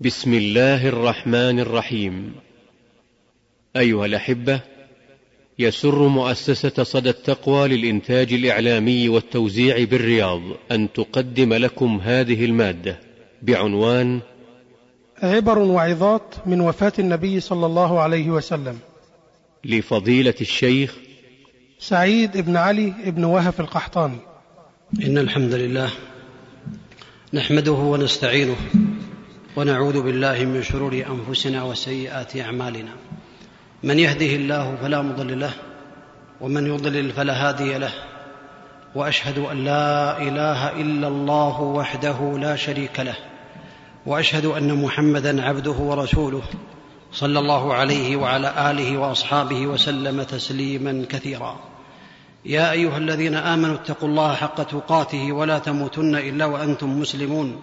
بسم الله الرحمن الرحيم. أيها الأحبة يسر مؤسسة صدى التقوى للإنتاج الإعلامي والتوزيع بالرياض أن تقدم لكم هذه المادة بعنوان عبر وعظات من وفاة النبي صلى الله عليه وسلم. لفضيلة الشيخ سعيد بن علي بن وهف القحطاني. إن الحمد لله نحمده ونستعينه ونعوذ بالله من شرور أنفسنا وسيئات أعمالنا. من يهده الله فلا مضل له ومن يضلل فلا هادي له. وأشهد أن لا إله إلا الله وحده لا شريك له. وأشهد أن محمدا عبده ورسوله صلى الله عليه وعلى آله وأصحابه وسلم تسليما كثيرا. يا أيها الذين آمنوا اتقوا الله حق تقاته ولا تموتن إلا وأنتم مسلمون.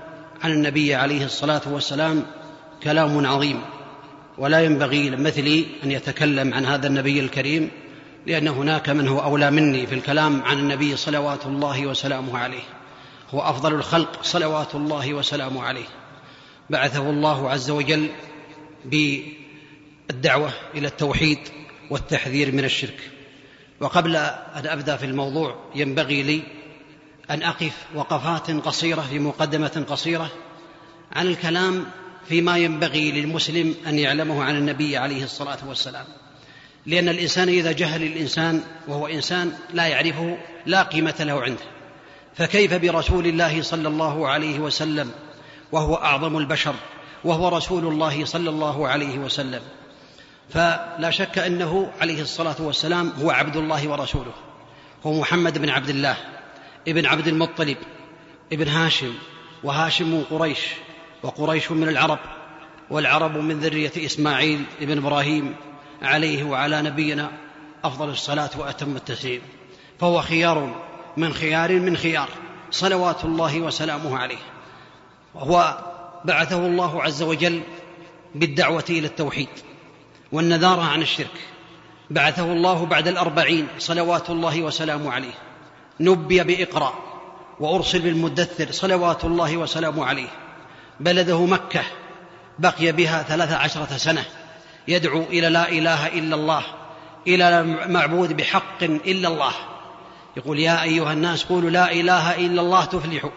عن النبي عليه الصلاة والسلام كلام عظيم. ولا ينبغي لمثلي أن يتكلم عن هذا النبي الكريم لأن هناك من هو أولى مني في الكلام عن النبي صلوات الله وسلامه عليه. هو أفضل الخلق صلوات الله وسلامه عليه. بعثه الله عز وجل بالدعوة إلى التوحيد والتحذير من الشرك. وقبل أن أبدأ في الموضوع ينبغي لي أن أقف وقفات قصيرة في مقدمة قصيرة عن الكلام فيما ينبغي للمسلم أن يعلمه عن النبي عليه الصلاة والسلام. لأن الإنسان إذا جهل الإنسان وهو إنسان لا يعرفه لا قيمة له عنده. فكيف برسول الله صلى الله عليه وسلم وهو أعظم البشر وهو رسول الله صلى الله عليه وسلم؟ فلا شك أنه عليه الصلاة والسلام هو عبد الله ورسوله. هو محمد بن عبد الله. ابن عبد المطلب ابن هاشم وهاشم من قريش وقريش من العرب والعرب من ذرية إسماعيل ابن إبراهيم عليه وعلى نبينا أفضل الصلاة وأتم التسليم. فهو خيار من خيار من خيار صلوات الله وسلامه عليه. وهو بعثه الله عز وجل بالدعوة إلى التوحيد والنذارة عن الشرك. بعثه الله بعد الأربعين صلوات الله وسلامه عليه. نبي بإقرأ وأرسل بالمدثر صلوات الله وسلامه عليه. بلده مكة بقي بها ثلاث عشرة سنة. يدعو إلى لا إله إلا الله إلى معبود بحق إلا الله. يقول يا أيها الناس قولوا لا إله إلا الله تفلحوا.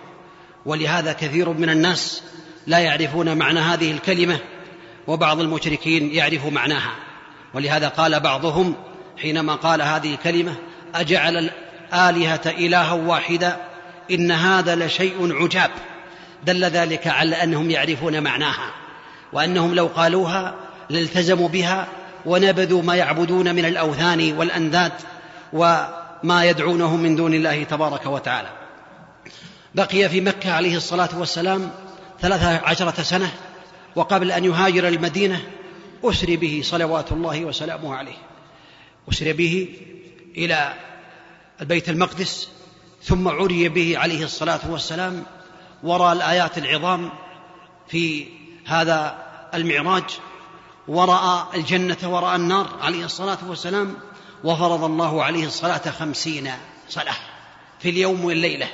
ولهذا كثير من الناس لا يعرفون معنى هذه الكلمة وبعض المشركين يعرف معناها. ولهذا قال بعضهم حينما قال هذه الكلمة أجعل الالهه إلها واحدا إن هذا لشيء عجاب. دل ذلك على أنهم يعرفون معناها وأنهم لو قالوها لالتزموا بها ونبذوا ما يعبدون من الأوثان والأنداد وما يدعونه من دون الله تبارك وتعالى. بقي في مكة عليه الصلاة والسلام ثلاثة عشرة سنة وقبل أن يهاجر المدينة أسري به صلوات الله وسلامه عليه. أسري به إلى البيت المقدس ثم عري به عليه الصلاة والسلام وراى الآيات العظام في هذا المعراج ورأى الجنة ورأى النار عليه الصلاة والسلام وفرض الله عليه الصلاة خمسين صلاة في اليوم والليلة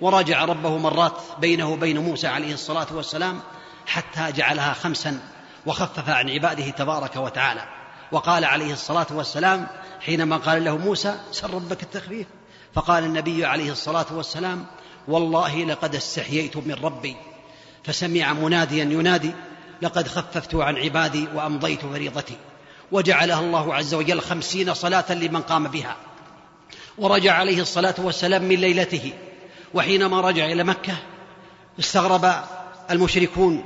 وراجع ربه مرات بينه وبين موسى عليه الصلاة والسلام حتى جعلها خمسا وخفف عن عباده تبارك وتعالى. وقال عليه الصلاة والسلام حينما قال له موسى سر ربك التخفيف فقال النبي عليه الصلاة والسلام والله لقد استحييت من ربي فسمع مناديا ينادي لقد خففت عن عبادي وأمضيت فريضتي وجعلها الله عز وجل خمسين صلاة لمن قام بها ورجع عليه الصلاة والسلام من ليلته وحينما رجع إلى مكة استغرب المشركون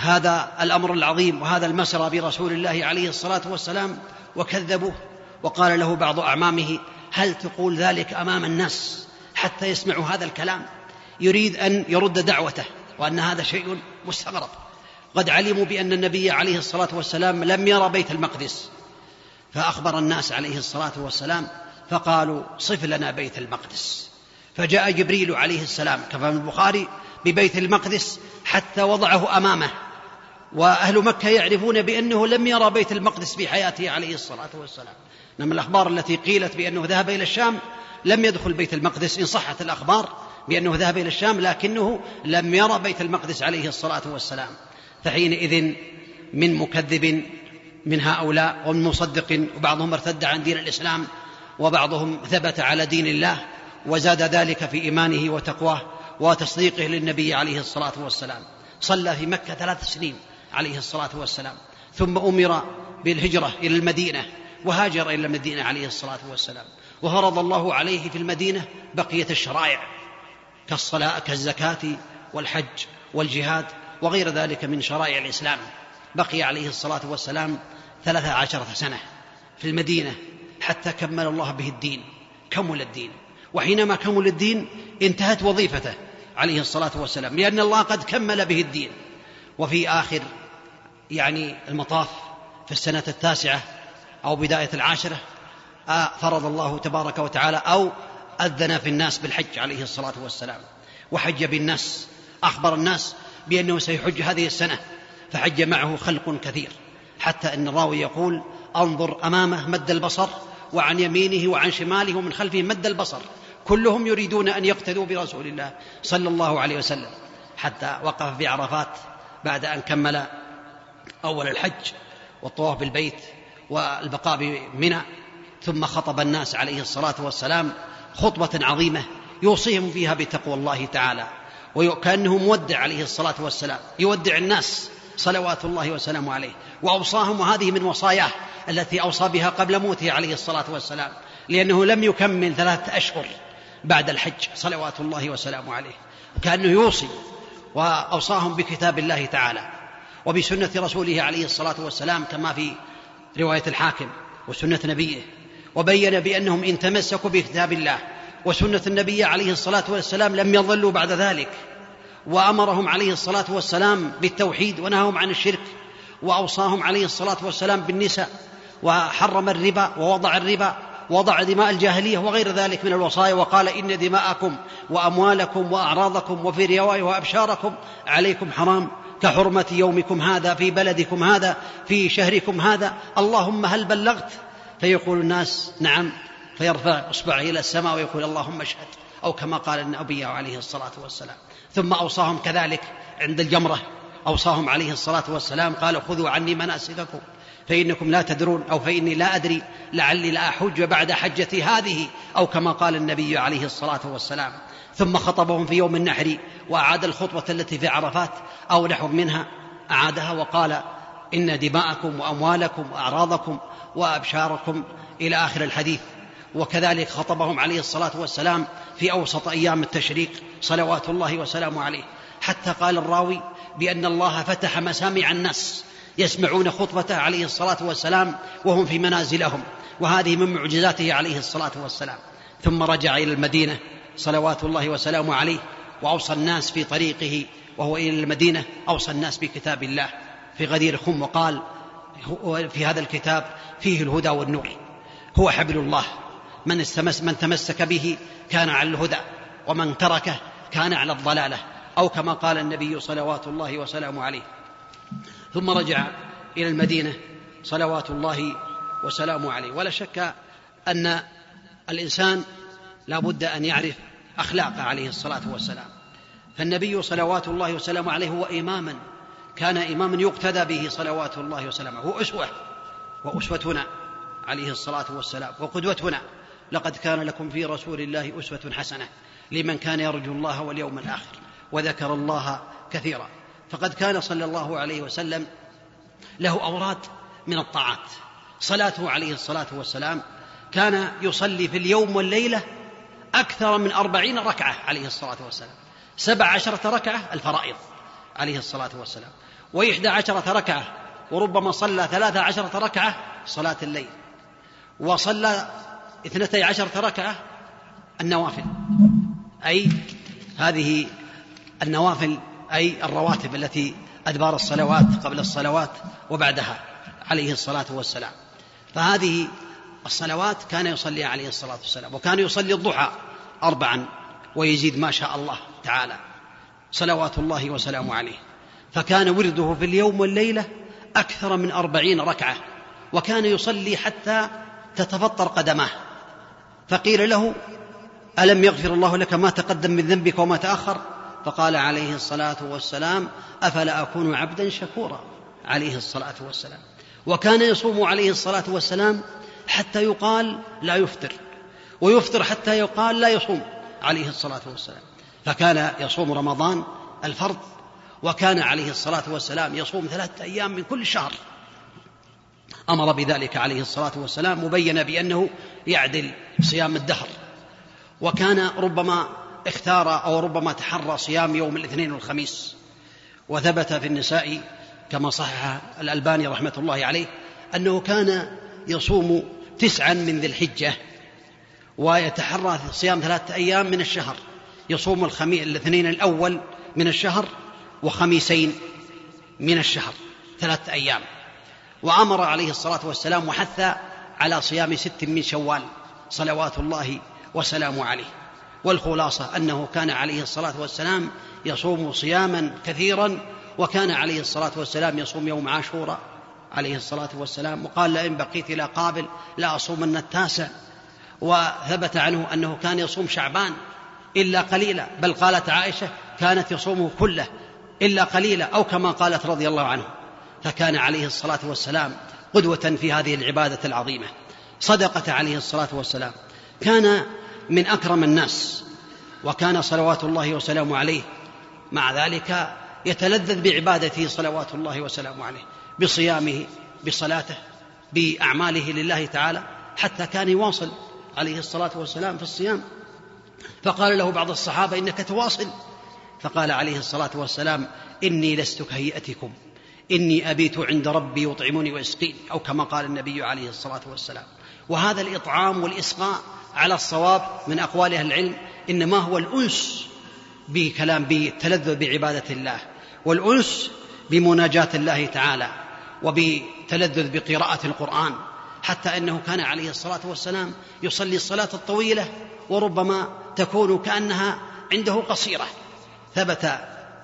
هذا الأمر العظيم وهذا المسرى برسول الله عليه الصلاة والسلام وكذبوه. وقال له بعض أعمامه هل تقول ذلك أمام الناس حتى يسمعوا هذا الكلام؟ يريد أن يرد دعوته وأن هذا شيء مستغرب. قد علموا بأن النبي عليه الصلاة والسلام لم يرى بيت المقدس. فأخبر الناس عليه الصلاة والسلام فقالوا صف لنا بيت المقدس. فجاء جبريل عليه السلام كما في البخاري ببيت المقدس حتى وضعه أمامه. وأهل مكة يعرفون بأنه لم يرى بيت المقدس في حياته عليه الصلاة والسلام. إنما الأخبار التي قيلت بأنه ذهب إلى الشام لم يدخل بيت المقدس إن صحت الأخبار بأنه ذهب إلى الشام لكنه لم يرى بيت المقدس عليه الصلاة والسلام. فحينئذ من مكذب من هؤلاء ومن مصدق وبعضهم ارتد عن دين الإسلام وبعضهم ثبت على دين الله وزاد ذلك في إيمانه وتقواه وتصديقه للنبي عليه الصلاة والسلام. صلى في مكة ثلاث سنين. عليه الصلاة والسلام. ثم أمر بالهجرة إلى المدينة وهاجر إلى المدينة عليه الصلاة والسلام. وفرض الله عليه في المدينة بقية الشرائع كالصلاة كالزكاة والحج والجهاد وغير ذلك من شرائع الإسلام. بقي عليه الصلاة والسلام ثلاثة عشرة سنة في المدينة حتى كمل الله به الدين كمل الدين. وحينما كمل الدين انتهت وظيفته عليه الصلاة والسلام لأن الله قد كمل به الدين. وفي آخر يعني المطاف في السنة التاسعة أو بداية العاشرة آه، فرض الله تبارك وتعالى أو أذن في الناس بالحج عليه الصلاة والسلام. وحج بالناس أخبر الناس بأنه سيحج هذه السنة فحج معه خلق كثير. حتى أن الراوي يقول أنظر أمامه مد البصر وعن يمينه وعن شماله ومن خلفه مد البصر. كلهم يريدون أن يقتدوا برسول الله صلى الله عليه وسلم. حتى وقف في عرفات بعد أن كمل أول الحج والطواف بالبيت والبقاء بمنى ثم خطب الناس عليه الصلاة والسلام خطبة عظيمة يوصيهم فيها بتقوى الله تعالى وكأنه مودع عليه الصلاة والسلام يودع الناس صلوات الله وسلامه عليه وأوصاهم وهذه من وصاياه التي أوصى بها قبل موته عليه الصلاة والسلام لأنه لم يكمل ثلاثة أشهر بعد الحج صلوات الله وسلامه عليه كأنه يوصي وأوصاهم بكتاب الله تعالى. وبسنة رسوله عليه الصلاة والسلام كما في رواية الحاكم وسنة نبيه وبين بأنهم إن تمسكوا بكتاب الله وسنة النبي عليه الصلاة والسلام لم يضلوا بعد ذلك وأمرهم عليه الصلاة والسلام بالتوحيد ونهاهم عن الشرك وأوصاهم عليه الصلاة والسلام بالنساء وحرم الربا ووضع الربا وضع دماء الجاهلية وغير ذلك من الوصايا وقال إن دماءكم وأموالكم وأعراضكم وفي رواية وأبشاركم عليكم حرام. كحرمة يومكم هذا في بلدكم هذا في شهركم هذا. اللهم هل بلغت؟ فيقول الناس نعم. فيرفع اصبعه إلى السماء ويقول اللهم اشهد. أو كما قال النبي عليه الصلاة والسلام. ثم أوصاهم كذلك عند الجمرة. أوصاهم عليه الصلاة والسلام قال خذوا عني مناسككم. فإنكم لا تدرون أو فإني لا أدري لعلي لا أحج بعد حجتي هذه. أو كما قال النبي عليه الصلاة والسلام. ثم خطبهم في يوم النحر وأعاد الخطبة التي في عرفات أو نحو منها أعادها وقال إن دماءكم وأموالكم وأعراضكم وأبشاركم إلى آخر الحديث. وكذلك خطبهم عليه الصلاة والسلام في أوسط أيام التشريق صلوات الله وسلامه عليه. حتى قال الراوي بأن الله فتح مسامع الناس يسمعون خطبته عليه الصلاة والسلام وهم في منازلهم وهذه من معجزاته عليه الصلاة والسلام. ثم رجع إلى المدينة صلوات الله وسلامه عليه وأوصى الناس في طريقه وهو إلى المدينة أوصى الناس بكتاب الله في غدير خم وقال في هذا الكتاب فيه الهدى والنور. هو حبل الله. من, استمس من تمسك به كان على الهدى ومن تركه كان على الضلالة أو كما قال النبي صلوات الله وسلامه عليه. ثم رجع إلى المدينة صلوات الله وسلامه عليه. ولا شك أن الإنسان لا بد أن يعرف اخلاقه عليه الصلاة والسلام. فالنبي صلوات الله وسلامه عليه هو إماما كان إماما يقتدى به صلوات الله وسلامه. هو أسوة وأسوتنا عليه الصلاة والسلام وقدوتنا لقد كان لكم في رسول الله أسوة حسنة لمن كان يرجو الله واليوم الآخر وذكر الله كثيرا. فقد كان صلى الله عليه وسلم له أوراد من الطاعات. صلاته عليه الصلاة والسلام كان يصلي في اليوم والليلة أكثر من أربعين ركعة عليه الصلاة والسلام. سبع عشرة ركعة الفرائض عليه الصلاة والسلام. وإحدى عشرة ركعة وربما صلى ثلاثة عشرة ركعة صلاة الليل. وصلى اثنتي عشرة ركعة النوافل. أي هذه النوافل أي الرواتب التي أدبار الصلوات قبل الصلوات وبعدها عليه الصلاة والسلام. فهذه الصلوات كان يصلي عليه الصلاة والسلام وكان يصلي الضحى أربعا ويزيد ما شاء الله تعالى. صلوات الله وسلامه عليه. فكان ورده في اليوم والليلة أكثر من أربعين ركعة وكان يصلي حتى تتفطر قدماه. فقيل له ألم يغفر الله لك ما تقدم من ذنبك وما تأخر؟ فقال عليه الصلاة والسلام أفلا أكون عبدا شكورا؟ عليه الصلاة والسلام. وكان يصوم عليه الصلاة والسلام حتى يقال لا يفطر ويفطر حتى يقال لا يصوم عليه الصلاة والسلام. فكان يصوم رمضان الفرض وكان عليه الصلاة والسلام يصوم ثلاثة أيام من كل شهر. أمر بذلك عليه الصلاة والسلام مبينا بأنه يعدل صيام الدهر. وكان ربما اختار أو ربما تحرى صيام يوم الاثنين والخميس. وثبت في النساء كما صحح الألباني رحمة الله عليه أنه كان يصوم تسعا من ذي الحجة ويتحرى صيام ثلاثة أيام من الشهر. يصوم الخميس الاثنين الأول من الشهر وخميسين من الشهر ثلاثة أيام. وأمر عليه الصلاة والسلام وحث على صيام ست من شوال صلوات الله وسلامه عليه. والخلاصة أنه كان عليه الصلاة والسلام يصوم صياما كثيرا وكان عليه الصلاة والسلام يصوم يوم عاشوراء. عليه الصلاة والسلام وقال لئن بقيت إلى قابل لا أصومن التاسع وثبت عنه أنه كان يصوم شعبان إلا قليلا بل قالت عائشة كانت يصومه كله إلا قليلا أو كما قالت رضي الله عنه. فكان عليه الصلاة والسلام قدوة في هذه العبادة العظيمة. صدقة عليه الصلاة والسلام. كان من أكرم الناس وكان صلوات الله وسلامه عليه. مع ذلك يتلذذ بعبادته صلوات الله وسلامه عليه. بصيامه بصلاته بأعماله لله تعالى حتى كان يواصل عليه الصلاة والسلام في الصيام. فقال له بعض الصحابة إنك تواصل. فقال عليه الصلاة والسلام إني لست كهيئتكم. إني أبيت عند ربي يطعمني ويسقين أو كما قال النبي عليه الصلاة والسلام. وهذا الإطعام والإسقاء على الصواب من أقوال أهل العلم إنما هو الأنس بكلام بالتلذذ بعبادة الله والأنس بمناجاة الله تعالى. وبتلذذ بقراءة القرآن حتى أنه كان عليه الصلاة والسلام يصلي الصلاة الطويلة وربما تكون كأنها عنده قصيرة. ثبت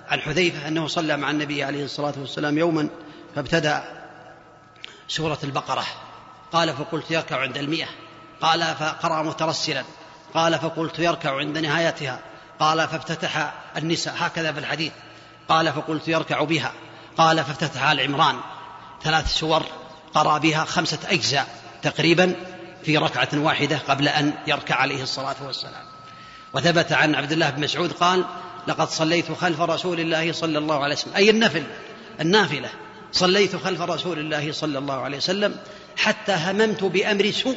عن حذيفة أنه صلى مع النبي عليه الصلاة والسلام يوما فابتدأ سورة البقرة. قال فقلت يركع عند المئة. قال فقرأ مترسلا. قال فقلت يركع عند نهايتها. قال فافتتح النساء. هكذا في الحديث. قال فقلت يركع بها. قال فافتتح آل عمران. ثلاث سور قرأ بها خمسة أجزاء تقريبا في ركعة واحدة قبل أن يركع عليه الصلاة والسلام. وثبت عن عبد الله بن مسعود قال لقد صليت خلف رسول الله صلى الله عليه وسلم. أي النفل النافلة. صليت خلف رسول الله صلى الله عليه وسلم حتى هممت بأمر سوء.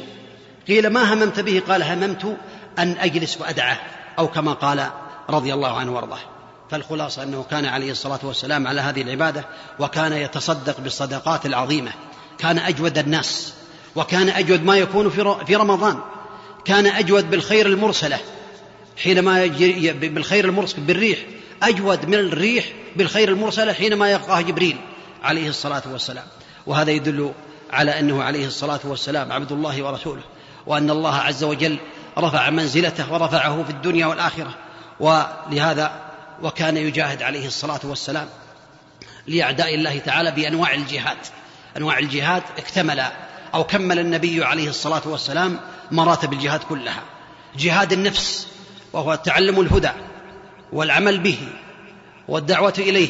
قيل ما هممت به؟ قال هممت أن أجلس وأدعه. أو كما قال رضي الله عنه وأرضاه. فالخلاصة أنه كان عليه الصلاة والسلام على هذه العبادة وكان يتصدق بالصدقات العظيمة. كان أجود الناس وكان أجود ما يكون في رمضان. كان أجود بالخير المرسلة حينما يجري بالخير المرسل بالريح. أجود من الريح بالخير المرسلة حينما يلقاه جبريل عليه الصلاة والسلام. وهذا يدل على أنه عليه الصلاة والسلام عبد الله ورسوله وأن الله عز وجل رفع منزلته ورفعه في الدنيا والآخرة. ولهذا وكان يجاهد عليه الصلاة والسلام لأعداء الله تعالى بأنواع الجهاد. أنواع الجهاد اكتمل أو كمل النبي عليه الصلاة والسلام مراتب الجهاد كلها. جهاد النفس وهو تعلم الهدى والعمل به والدعوة إليه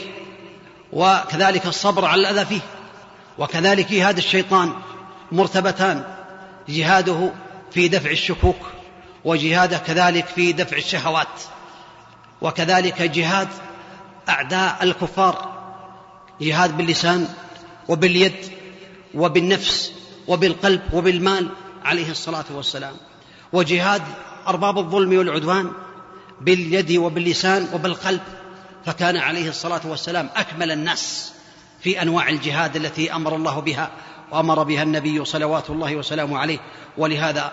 وكذلك الصبر على الأذى فيه وكذلك جهاد الشيطان مرتبتان جهاده في دفع الشكوك وجهاده كذلك في دفع الشهوات. وكذلك جهاد أعداء الكفار جهاد باللسان وباليد وبالنفس وبالقلب وبالمال عليه الصلاة والسلام وجهاد أرباب الظلم والعدوان باليد وباللسان وبالقلب فكان عليه الصلاة والسلام أكمل الناس في أنواع الجهاد التي أمر الله بها وأمر بها النبي صلوات الله وسلامه عليه ولهذا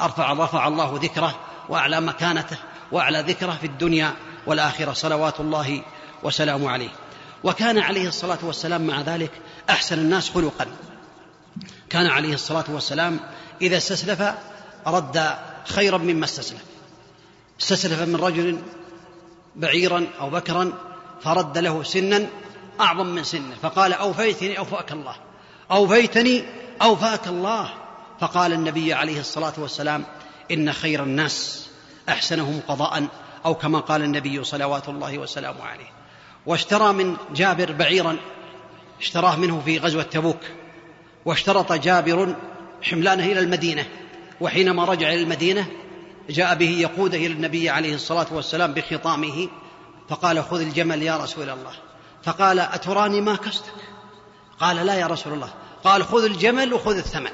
أرفع رفع الله ذكره وأعلى مكانته واعلى ذكره في الدنيا والآخرة صلوات الله والسلام عليه. وكان عليه الصلاة والسلام مع ذلك أحسن الناس خلقا. كان عليه الصلاة والسلام إذا استسلف رد خيرا مما استسلف. استسلف من رجل بعيرا أو بكرا فرد له سنا أعظم من سنه. فقال أوفيتني أوفأك الله. أوفيتني أوفأك الله. فقال النبي عليه الصلاة والسلام إن خير الناس أحسنهم قضاء أو كما قال النبي صلوات الله وسلامه عليه. واشترى من جابر بعيرا اشتراه منه في غزوة تبوك. واشترط جابر حملانه إلى المدينة. وحينما رجع إلى المدينة جاء به يقوده إلى النبي عليه الصلاة والسلام بخطامه فقال خذ الجمل يا رسول الله. فقال أتراني ما كستك؟ قال لا يا رسول الله. قال خذ الجمل وخذ الثمن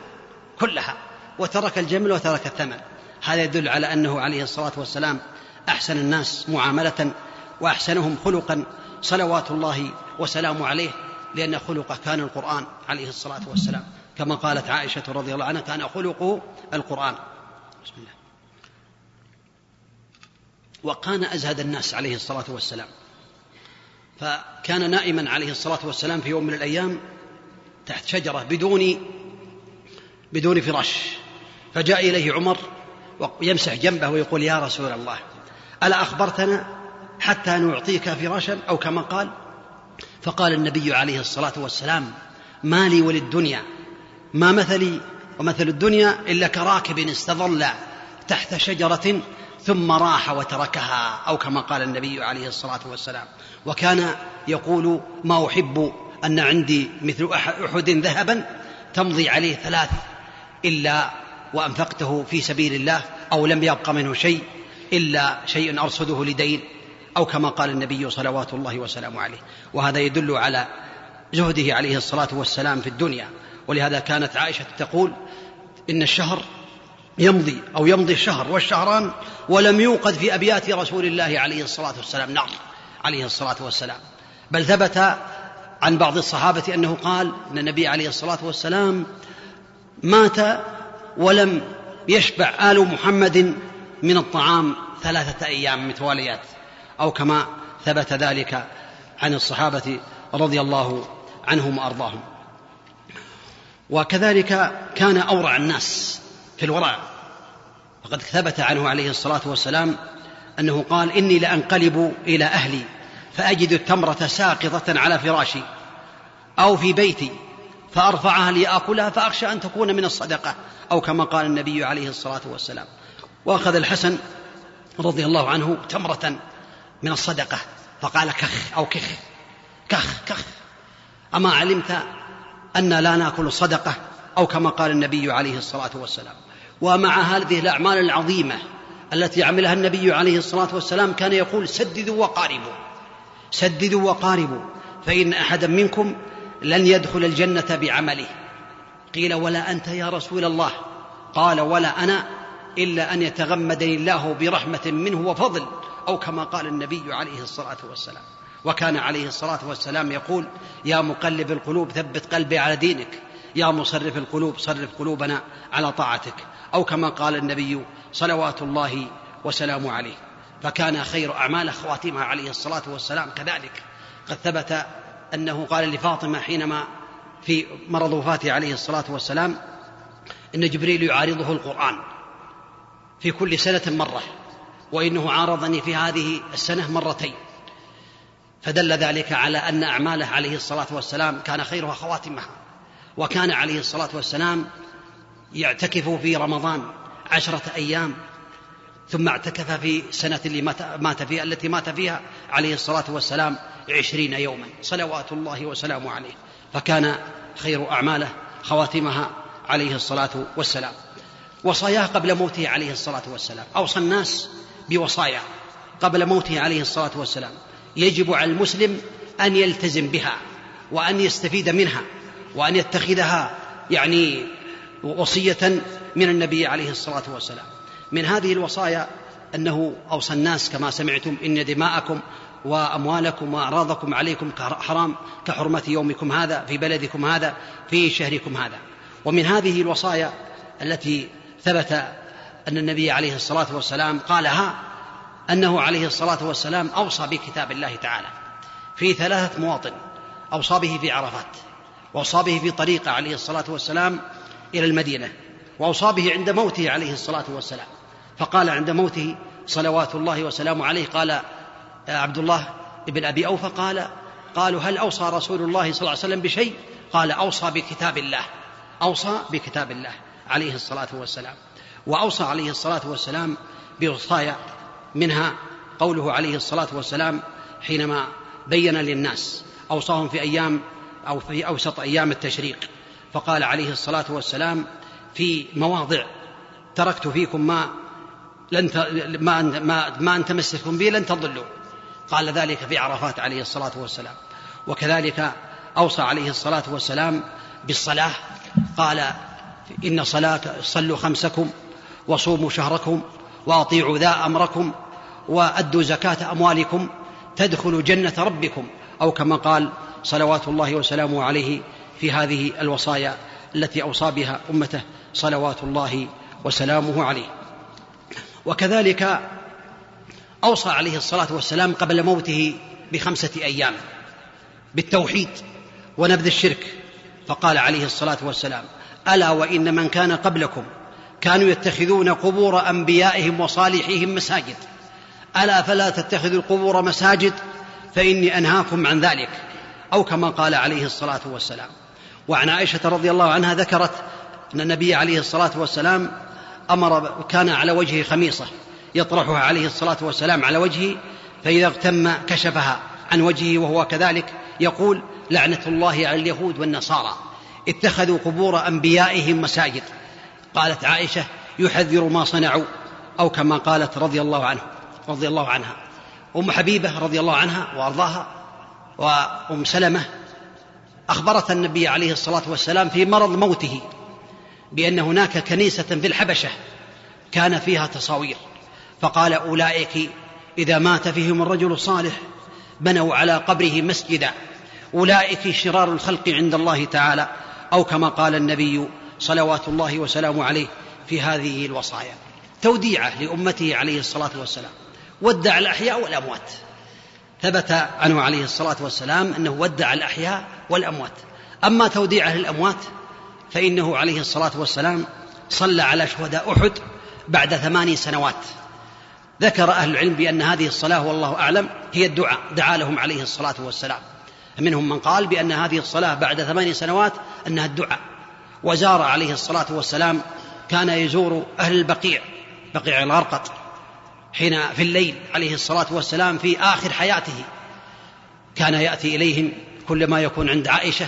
كلها. وترك الجمل وترك الثمن. هذا يدل على أنه عليه الصلاة والسلام أحسن الناس معاملة وأحسنهم خلقا صلوات الله وسلامه عليه لأن خلقه كان القرآن عليه الصلاة والسلام. كما قالت عائشة رضي الله عنها كان خلقه القرآن. بسم الله. وكان أزهد الناس عليه الصلاة والسلام. فكان نائما عليه الصلاة والسلام في يوم من الأيام تحت شجرة بدون بدون فراش. فجاء إليه عمر ويمسح جنبه ويقول يا رسول الله ألا أخبرتنا حتى نعطيك فراشا أو كما قال؟ فقال النبي عليه الصلاة والسلام ما لي وللدنيا ما مثلي ومثل الدنيا إلا كراكب استظل تحت شجرة ثم راح وتركها أو كما قال النبي عليه الصلاة والسلام. وكان يقول ما أحب أن عندي مثل أحد ذهبا تمضي عليه ثلاث إلا وأنفقته في سبيل الله أو لم يبق منه شيء إلا شيء أرصده لدين أو كما قال النبي صلوات الله وسلامه عليه. وهذا يدل على زهده عليه الصلاة والسلام في الدنيا. ولهذا كانت عائشة تقول إن الشهر يمضي أو يمضي الشهر والشهران ولم يوقد في أبيات رسول الله عليه الصلاة والسلام. نار عليه الصلاة والسلام. بل ثبت عن بعض الصحابة أنه قال أن النبي عليه الصلاة والسلام مات ولم يشبع آل محمد من الطعام ثلاثة أيام متواليات أو كما ثبت ذلك عن الصحابة رضي الله عنهم وأرضاهم. وكذلك كان أورع الناس في الورع. فقد ثبت عنه عليه الصلاة والسلام أنه قال إني لأنقلب إلى أهلي فأجد التمرة ساقطة على فراشي أو في بيتي فأرفعها لآكلها فأخشى أن تكون من الصدقة أو كما قال النبي عليه الصلاة والسلام. وأخذ الحسن رضي الله عنه تمرة من الصدقة فقال كخ أو كخ كخ كخ. أما علمت أن لا نأكل الصدقة أو كما قال النبي عليه الصلاة والسلام. ومع هذه الأعمال العظيمة التي عملها النبي عليه الصلاة والسلام كان يقول سددوا وقاربوا سددوا وقاربوا فإن أحدا منكم لن يدخل الجنة بعمله. قيل ولا أنت يا رسول الله. قال ولا أنا إلا أن يتغمدني الله برحمة منه وفضل أو كما قال النبي عليه الصلاة والسلام. وكان عليه الصلاة والسلام يقول يا مقلب القلوب ثبت قلبي على دينك. يا مصرف القلوب صرف قلوبنا على طاعتك. أو كما قال النبي صلوات الله وسلامه عليه. فكان خير أعمال خواتيمها عليه الصلاة والسلام كذلك. قد ثبت أنه قال لفاطمة حينما في مرض وفاته عليه الصلاة والسلام إن جبريل يعارضه القرآن في كل سنة مرة وإنه عارضني في هذه السنة مرتين. فدل ذلك على أن أعماله عليه الصلاة والسلام كان خيرها خواتمها وكان عليه الصلاة والسلام يعتكف في رمضان عشرة أيام ثم اعتكف في السنة اللي مات فيها التي مات فيها عليه الصلاة والسلام عشرين يوما. صلوات الله وسلامه عليه. فكان خير أعماله خواتمها عليه الصلاة والسلام. وصاياه قبل موته عليه الصلاة والسلام. أوصى الناس بوصايا قبل موته عليه الصلاة والسلام. يجب على المسلم أن يلتزم بها وأن يستفيد منها وأن يتخذها يعني وصية من النبي عليه الصلاة والسلام. من هذه الوصايا أنه أوصى الناس كما سمعتم إن دماءكم وأموالكم وأعراضكم عليكم حرام كحرمة يومكم هذا في بلدكم هذا في شهركم هذا. ومن هذه الوصايا التي ثبت أن النبي عليه الصلاة والسلام قالها أنه عليه الصلاة والسلام أوصى بكتاب الله تعالى في ثلاثة مواطن أوصى به في عرفات وأوصى به في طريقة عليه الصلاة والسلام إلى المدينة وأوصى به عند موته عليه الصلاة والسلام. فقال عند موته صلوات الله وسلامه عليه قال عبد الله بن أبي أوفى قال قالوا هل أوصى رسول الله صلى الله عليه وسلم بشيء؟ قال أوصى بكتاب الله أوصى بكتاب الله عليه الصلاة والسلام وأوصى عليه الصلاة والسلام بوصايا منها قوله عليه الصلاة والسلام حينما بين للناس أوصاهم في أيام أو في أوسط أيام التشريق فقال عليه الصلاة والسلام في مواضع تركت فيكم ما لن ما ما, ما أن تمسكم به لن تضلوا. قال ذلك في عرفات عليه الصلاة والسلام. وكذلك أوصى عليه الصلاة والسلام بالصلاة. قال إن صلاة صلوا خمسكم وصوموا شهركم وأطيعوا ذا أمركم وأدوا زكاة أموالكم تدخلوا جنة ربكم. أو كما قال صلوات الله وسلامه عليه في هذه الوصايا التي أوصى بها أمته صلوات الله وسلامه عليه. وكذلك أوصى عليه الصلاة والسلام قبل موته بخمسة أيام بالتوحيد ونبذ الشرك فقال عليه الصلاة والسلام ألا وإن من كان قبلكم كانوا يتخذون قبور أنبيائهم وصالحيهم مساجد ألا فلا تتخذوا القبور مساجد فإني أنهاكم عن ذلك. أو كما قال عليه الصلاة والسلام. وعن عائشة رضي الله عنها ذكرت أن النبي عليه الصلاة والسلام أمر كان على وجهه خميصة يطرحها عليه الصلاة والسلام على وجهه فإذا اغتم كشفها عن وجهه وهو كذلك يقول لعنة الله على اليهود والنصارى اتخذوا قبور أنبيائهم مساجد. قالت عائشة يحذر ما صنعوا أو كما قالت رضي الله عنه رضي الله عنها. أم حبيبة رضي الله عنها وأرضاها وأم سلمة أخبرت النبي عليه الصلاة والسلام في مرض موته. بأن هناك كنيسة في الحبشة كان فيها تصاوير. فقال أولئك إذا مات فيهم الرجل الصالح بنوا على قبره مسجدا. أولئك شرار الخلق عند الله تعالى أو كما قال النبي صلوات الله وسلامه عليه في هذه الوصايا. توديعة لأمته عليه الصلاة والسلام. ودع الأحياء والأموات. ثبت عنه عليه الصلاة والسلام أنه ودع الأحياء والأموات. أما توديعة للأموات فإنه عليه الصلاة والسلام صلى على شهداء أحد بعد ثماني سنوات. ذكر أهل العلم بأن هذه الصلاة والله أعلم هي الدعاء دعا لهم عليه الصلاة والسلام. منهم من قال بأن هذه الصلاة بعد ثماني سنوات أنها الدعاء. وزار عليه الصلاة والسلام كان يزور أهل البقيع بقيع الغرقط حين في الليل عليه الصلاة والسلام في آخر حياته. كان يأتي إليهم كل ما يكون عند عائشة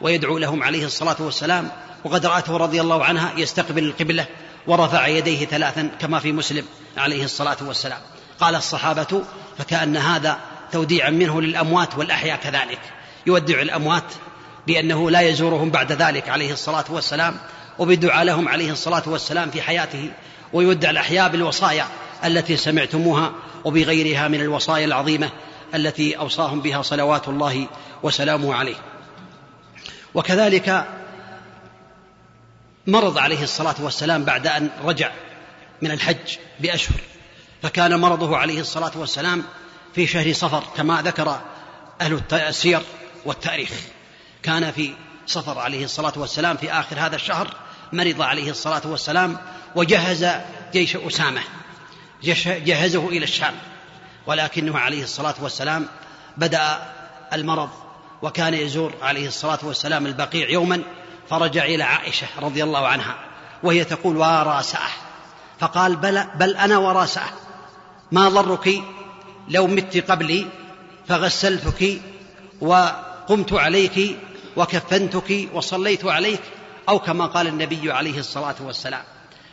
ويدعو لهم عليه الصلاة والسلام. وقد رأته رضي الله عنها يستقبل القبلة ورفع يديه ثلاثا كما في مسلم عليه الصلاة والسلام. قال الصحابة فكأن هذا توديعا منه للأموات والأحياء كذلك. يودع الأموات بأنه لا يزورهم بعد ذلك عليه الصلاة والسلام وبالدعاء لهم عليه الصلاة والسلام في حياته ويودع الأحياء بالوصايا التي سمعتموها وبغيرها من الوصايا العظيمة التي أوصاهم بها صلوات الله وسلامه عليه. وكذلك مرض عليه الصلااه والسلام بعد أن رجع من الحج بأشهر فكان مرضه عليه الصلاة والسلام في شهر صفر كما ذكر أهل السير والتأريخ. كان في صفر عليه الصلاة والسلام في آخر هذا الشهر مرض عليه الصلاة والسلام وجهز جيش أسامة جهزه إلى الشام ولكنه عليه الصلاة والسلام بدأ المرض وكان يزور عليه الصلاة والسلام البقيع يوما فرجع إلى عائشة رضي الله عنها وهي تقول وراساه فقال بل, بل أنا وراسأه. ما ضرك؟ لو مت قبلي فغسلتك وقمت عليك وكفنتك وصليت عليك أو كما قال النبي عليه الصلاة والسلام.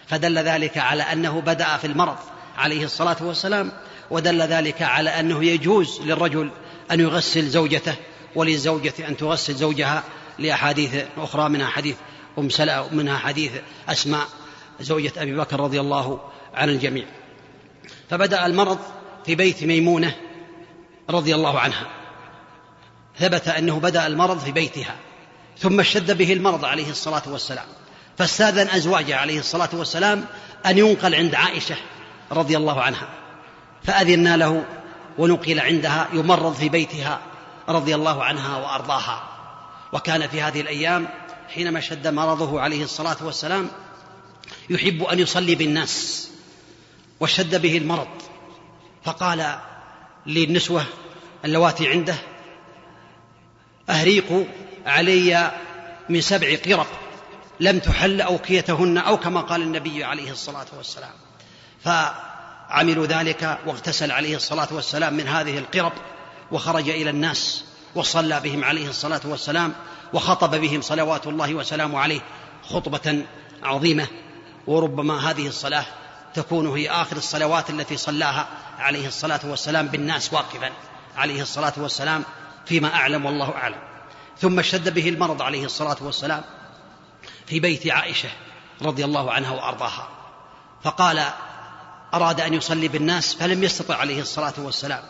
فدل ذلك على أنه بدأ في المرض عليه الصلاة والسلام ودل ذلك على أنه يجوز للرجل أن يغسل زوجته وللزوجة أن تغسل زوجها لأحاديث أخرى منها حديث أم سلمة منها حديث أسماء زوجة أبي بكر رضي الله عن الجميع. فبدأ المرض في بيت ميمونة رضي الله عنها. ثبت أنه بدأ المرض في بيتها ثم اشتد به المرض عليه الصلاة والسلام. فاستأذن أزواجه عليه الصلاة والسلام أن ينقل عند عائشة رضي الله عنها. فأذنا له ونقل عندها يمرض في بيتها. رضي الله عنها وأرضاها. وكان في هذه الأيام حينما شد مرضه عليه الصلاة والسلام يحب أن يصلي بالناس وشد به المرض. فقال للنسوة اللواتي عنده أهريق علي من سبع قرب لم تحل أوكيتهن أو كما قال النبي عليه الصلاة والسلام. فعملوا ذلك واغتسل عليه الصلاة والسلام من هذه القرب وخرج إلى الناس وصلى بهم عليه الصلاة والسلام وخطب بهم صلوات الله وسلامه عليه خطبة عظيمة. وربما هذه الصلاة تكون هي آخر الصلوات التي صلاها عليه الصلاة والسلام بالناس واقفا عليه الصلاة والسلام فيما أعلم والله أعلم. ثم اشتد به المرض عليه الصلاة والسلام في بيت عائشة رضي الله عنها وأرضاها. فقال أراد أن يصلي بالناس فلم يستطع عليه الصلاة والسلام.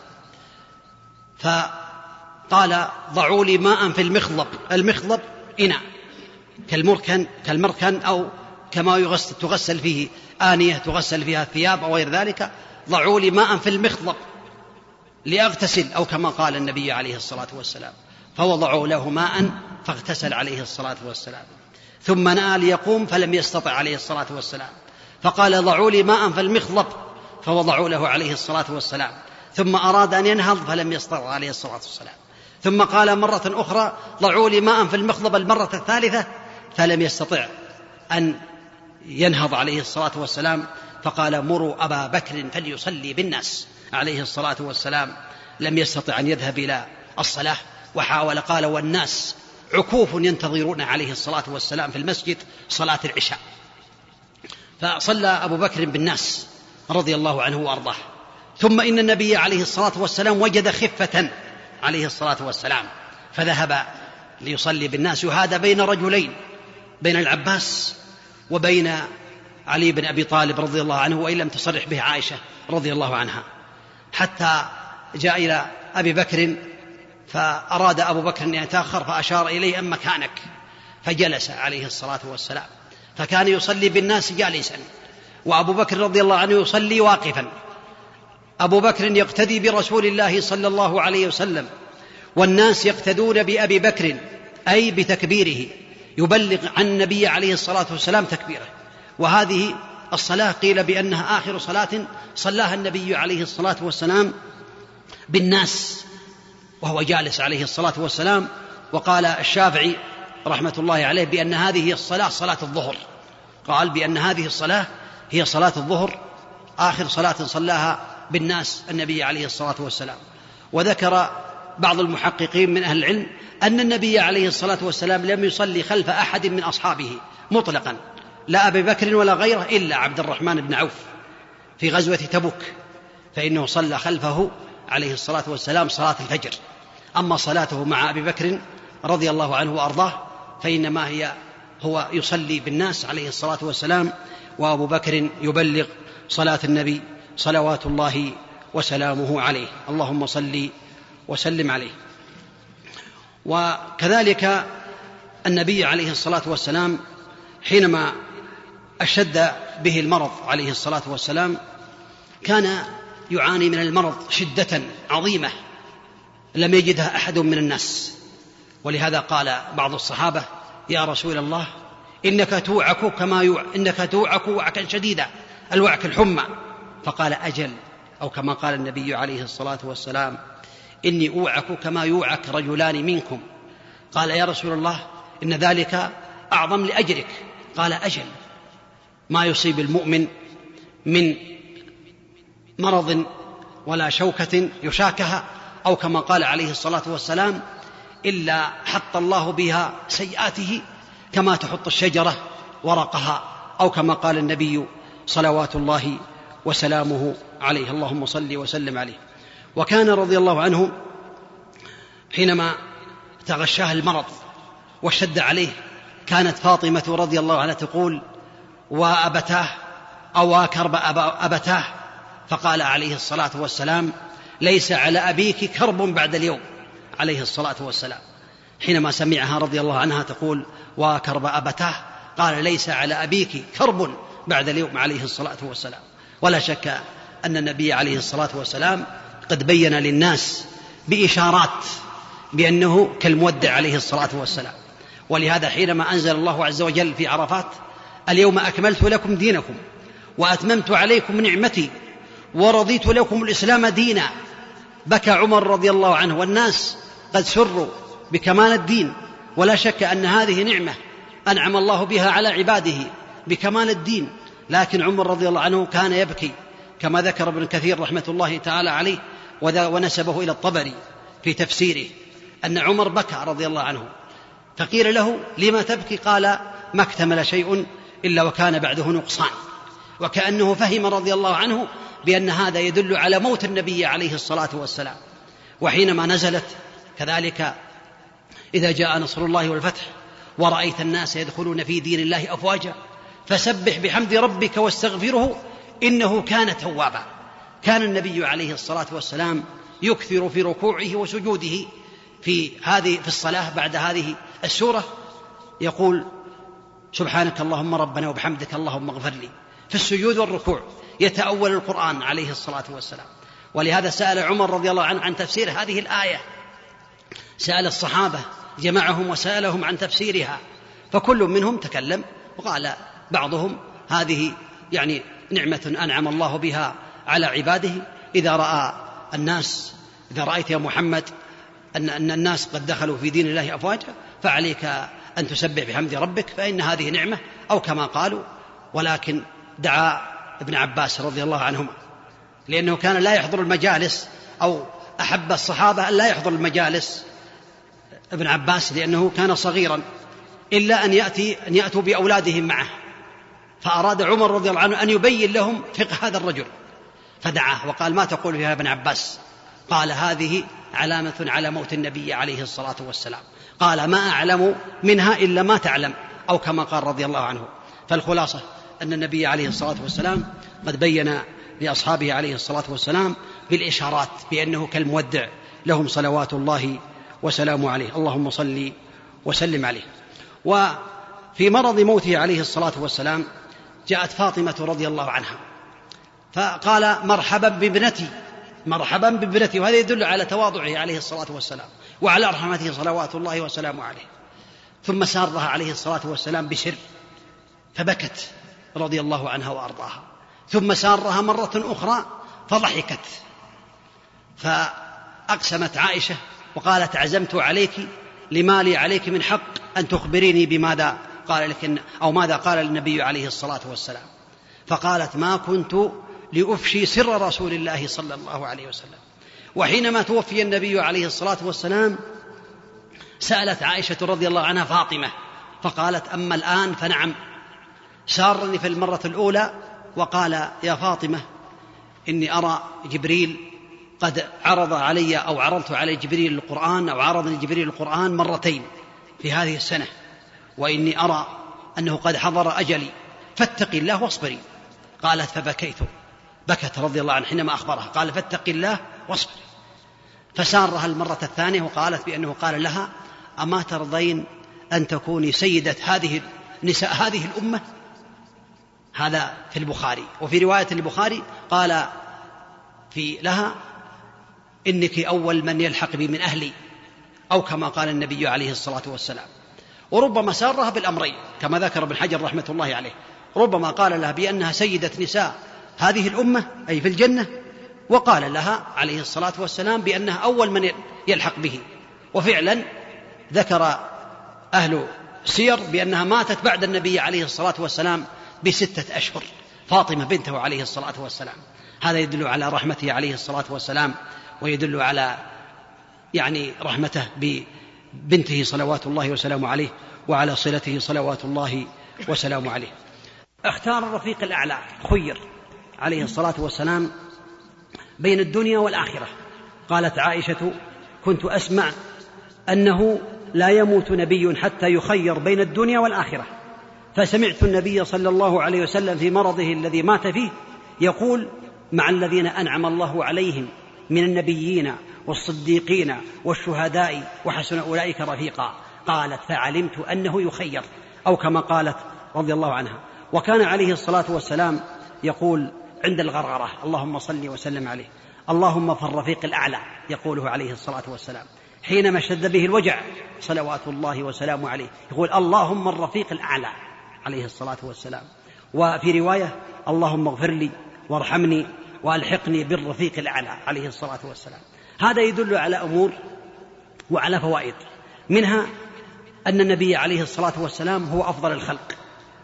فقال ضعوا لي ماء في المخضب المخضب إناء كالمركن كالمركن أو كما يغسل تغسل فيه آنية تغسل فيها الثياب أو غير ذلك ضعوا لي ماء في المخضب لأغتسل أو كما قال النبي عليه الصلاة والسلام. فوضعوا له ماء فاغتسل عليه الصلاة والسلام. ثم نأى ليقوم فلم يستطع عليه الصلاة والسلام. فقال ضعوا لي ماء في المخضب فوضعوا له عليه الصلاة والسلام. ثم أراد أن ينهض فلم يستطع عليه الصلاة والسلام. ثم قال مرة أخرى ضعوا لي ماء في المخضب المرة الثالثة فلم يستطع أن ينهض عليه الصلاة والسلام. فقال مروا أبا بكر فليصلي بالناس. عليه الصلاة والسلام. لم يستطع أن يذهب إلى الصلاة وحاول قال والناس عكوف ينتظرون عليه الصلاة والسلام في المسجد صلاة العشاء. فصلى أبو بكر بالناس رضي الله عنه وأرضاه. ثم إن النبي عليه الصلاة والسلام وجد خفة عليه الصلاة والسلام فذهب ليصلي بالناس. وهذا بين رجلين بين العباس وبين علي بن أبي طالب رضي الله عنه وإن لم تصرح به عائشة رضي الله عنها. حتى جاء إلى أبي بكر فأراد أبو بكر أن يتأخر فأشار إليه أم مكانك؟ فجلس عليه الصلاة والسلام. فكان يصلي بالناس جالسا. وأبو بكر رضي الله عنه يصلي واقفا. أبو بكر يقتدي برسول الله صلى الله عليه وسلم والناس يقتدون بأبي بكر أي بتكبيره يبلغ عن النبي عليه الصلاة والسلام تكبيره. وهذه الصلاة قيل بأنها آخر صلاة صلاها النبي عليه الصلاة والسلام بالناس وهو جالس عليه الصلاة والسلام وقال الشافعي رحمة الله عليه بأن هذه الصلاة صلاة الظهر. قال بأن هذه الصلاة هي صلاة الظهر آخر صلاة صلاها بالناس النبي عليه الصلاة والسلام. وذكر بعض المحققين من أهل العلم أن النبي عليه الصلاة والسلام لم يصلي خلف أحد من أصحابه مطلقا. لا أبي بكر ولا غيره إلا عبد الرحمن بن عوف في غزوة تبوك. فإنه صلى خلفه عليه الصلاة والسلام صلاة الفجر. أما صلاته مع أبي بكر رضي الله عنه وأرضاه فإنما هي هو يصلي بالناس عليه الصلاة والسلام وأبو بكر يبلغ صلاة النبي صلوات الله وسلامه عليه. اللهم صل وسلم عليه. وكذلك النبي عليه الصلاة والسلام حينما أشد به المرض عليه الصلاة والسلام كان يعاني من المرض شدة عظيمة لم يجدها أحد من الناس. ولهذا قال بعض الصحابة يا رسول الله إنك توعك كما يوع إنك توعك وعكا شديدا الوعك الحمى. فقال أجل أو كما قال النبي عليه الصلاة والسلام إني أوعك كما يوعك رجلان منكم. قال يا رسول الله إن ذلك أعظم لأجرك. قال أجل. ما يصيب المؤمن من مرض ولا شوكة يشاكها أو كما قال عليه الصلاة والسلام إلا حط الله بها سيئاته كما تحط الشجرة ورقها أو كما قال النبي صلوات الله وسلامه عليه. اللهم صل وسلم عليه. وكان رضي الله عنه حينما تغشاه المرض واشتد عليه كانت فاطمة رضي الله عنها تقول وأبتاه أو كرب أبتاه؟ فقال عليه الصلاة والسلام ليس على أبيك كرب بعد اليوم. عليه الصلاة والسلام. حينما سمعها رضي الله عنها تقول وكرب أبتاه؟ قال ليس على أبيك كرب بعد اليوم. عليه الصلاة والسلام. ولا شك أن النبي عليه الصلاة والسلام قد بين للناس بإشارات بأنه كالمودع عليه الصلاة والسلام. ولهذا حينما أنزل الله عز وجل في عرفات اليوم أكملت لكم دينكم وأتممت عليكم نعمتي ورضيت لكم الإسلام دينا. بكى عمر رضي الله عنه والناس قد سروا بكمال الدين. ولا شك أن هذه نعمة أنعم الله بها على عباده بكمال الدين. لكن عمر رضي الله عنه كان يبكي كما ذكر ابن كثير رحمة الله تعالى عليه ونسبه إلى الطبري في تفسيره أن عمر بكى رضي الله عنه. فقيل له لما تبكي؟ قال ما اكتمل شيء إلا وكان بعده نقصان. وكأنه فهم رضي الله عنه بأن هذا يدل على موت النبي عليه الصلاة والسلام. وحينما نزلت كذلك إذا جاء نصر الله والفتح ورأيت الناس يدخلون في دين الله أفواجا فسبح بحمد ربك واستغفره إنه كان توابا. كان النبي عليه الصلاة والسلام يكثر في ركوعه وسجوده في هذه في الصلاة بعد هذه السورة. يقول سبحانك اللهم ربنا وبحمدك اللهم اغفر لي. في السجود والركوع يتأول القرآن عليه الصلاة والسلام. ولهذا سأل عمر رضي الله عنه عن تفسير هذه الآية. سأل الصحابة جمعهم وسألهم عن تفسيرها. فكل منهم تكلم وقال بعضهم هذه يعني نعمة أنعم الله بها على عباده. إذا رأى الناس إذا رأيت يا محمد أن أن الناس قد دخلوا في دين الله أفواجا فعليك أن تسبح بحمد ربك فإن هذه نعمة أو كما قالوا ولكن دعا ابن عباس رضي الله عنهما. لأنه كان لا يحضر المجالس أو أحب الصحابة أن لا يحضر المجالس ابن عباس لأنه كان صغيرا إلا أن يأتي أن يأتوا بأولادهم معه. فأراد عمر رضي الله عنه أن يبين لهم فقه هذا الرجل فدعاه وقال ما تقول فيها ابن عباس؟ قال هذه علامة على موت النبي عليه الصلاة والسلام. قال ما أعلم منها إلا ما تعلم أو كما قال رضي الله عنه. فالخلاصة أن النبي عليه الصلاة والسلام قد بين لأصحابه عليه الصلاة والسلام بالإشارات بأنه كالمودع لهم صلوات الله وسلامه عليه. اللهم صل وسلم عليه. وفي مرض موته عليه الصلاة والسلام جاءت فاطمة رضي الله عنها. فقال مرحبا بابنتي مرحبا بابنتي. وهذا يدل على تواضعه عليه الصلاة والسلام وعلى رحمته صلوات الله وسلامه عليه. ثم سارها عليه الصلاة والسلام بسر فبكت رضي الله عنها وأرضاها. ثم سارها مرة أخرى فضحكت فأقسمت عائشة وقالت عزمت عليك لما لي عليك من حق أن تخبريني بماذا قال لك أو ماذا قال النبي عليه الصلاة والسلام؟ فقالت ما كنت لأفشي سر رسول الله صلى الله عليه وسلم. وحينما توفي النبي عليه الصلاة والسلام سألت عائشة رضي الله عنها فاطمة فقالت أما الآن فنعم. سارني في المرة الأولى وقال يا فاطمة إني أرى جبريل قد عرض علي أو عرضت علي جبريل القرآن أو عرضني جبريل القرآن مرتين في هذه السنة. وإني أرى أنه قد حضر أجلي فاتقي الله واصبري. قالت فبكيت. بكت رضي الله عنها حينما أخبرها. قال فاتقي الله واصبري. فسارها المرة الثانية وقالت بأنه قال لها أما ترضين أن تكوني سيدة هذه نساء هذه الأمة؟ هذا في البخاري. وفي رواية البخاري قال في لها إنك أول من يلحق بي من أهلي أو كما قال النبي عليه الصلاة والسلام. وربما سارها بالأمرين كما ذكر ابن حجر رحمة الله عليه. ربما قال لها بأنها سيدة نساء. هذه الأمة أي في الجنة وقال لها عليه الصلاة والسلام بأنها أول من يلحق به. وفعلا ذكر أهل سير بأنها ماتت بعد النبي عليه الصلاة والسلام بستة أشهر فاطمة بنته عليه الصلاة والسلام. هذا يدل على رحمته عليه الصلاة والسلام ويدل على يعني رحمته ببنته صلوات الله وسلامه عليه وعلى صلته صلوات الله وسلامه عليه. اختار الرفيق الأعلى خير عليه الصلاة والسلام بين الدنيا والآخرة. قالت عائشة كنت أسمع أنه لا يموت نبي حتى يخير بين الدنيا والآخرة. فسمعت النبي صلى الله عليه وسلم في مرضه الذي مات فيه يقول مع الذين أنعم الله عليهم من النبيين والصديقين والشهداء وحسن أولئك رفيقا. قالت فعلمت أنه يخير. أو كما قالت رضي الله عنها. وكان عليه الصلاة والسلام يقول عند الغرغرة اللهم صل وسلم عليه. اللهم في الرفيق الأعلى. يقوله عليه الصلاة والسلام. حينما اشتد به الوجع صلوات الله وسلامه عليه. يقول اللهم الرفيق الأعلى. عليه الصلاة والسلام. وفي رواية اللهم اغفر لي وارحمني وألحقني بالرفيق الأعلى. عليه الصلاة والسلام. هذا يدل على أمور وعلى فوائد. منها أن النبي عليه الصلاة والسلام هو أفضل الخلق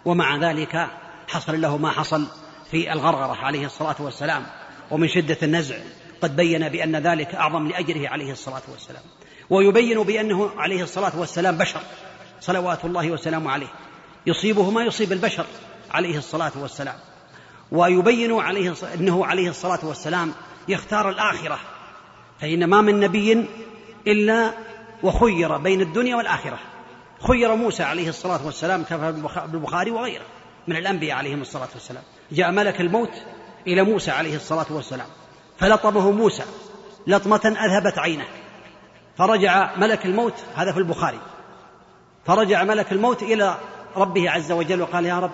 ومع ذلك حصل له ما حصل في الغرغرة عليه الصلاة والسلام ومن شدة النزع قد بين بأن ذلك أعظم لأجره عليه الصلاة والسلام. ويبين بأنه عليه الصلاة والسلام بشر صلوات الله وسلامه عليه. يصيبه ما يصيب البشر عليه الصلاة والسلام. ويبين عليه إنه عليه الصلاة والسلام يختار الآخرة فإن ما من نبي إلا وخير بين الدنيا والآخرة. خير موسى عليه الصلاة والسلام كما في البخاري وغيره من الأنبياء عليهم الصلاة والسلام. جاء ملك الموت إلى موسى عليه الصلاة والسلام. فلطمه موسى لطمة أذهبت عينه. فرجع ملك الموت هذا في البخاري. فرجع ملك الموت إلى ربه عز وجل وقال يا رب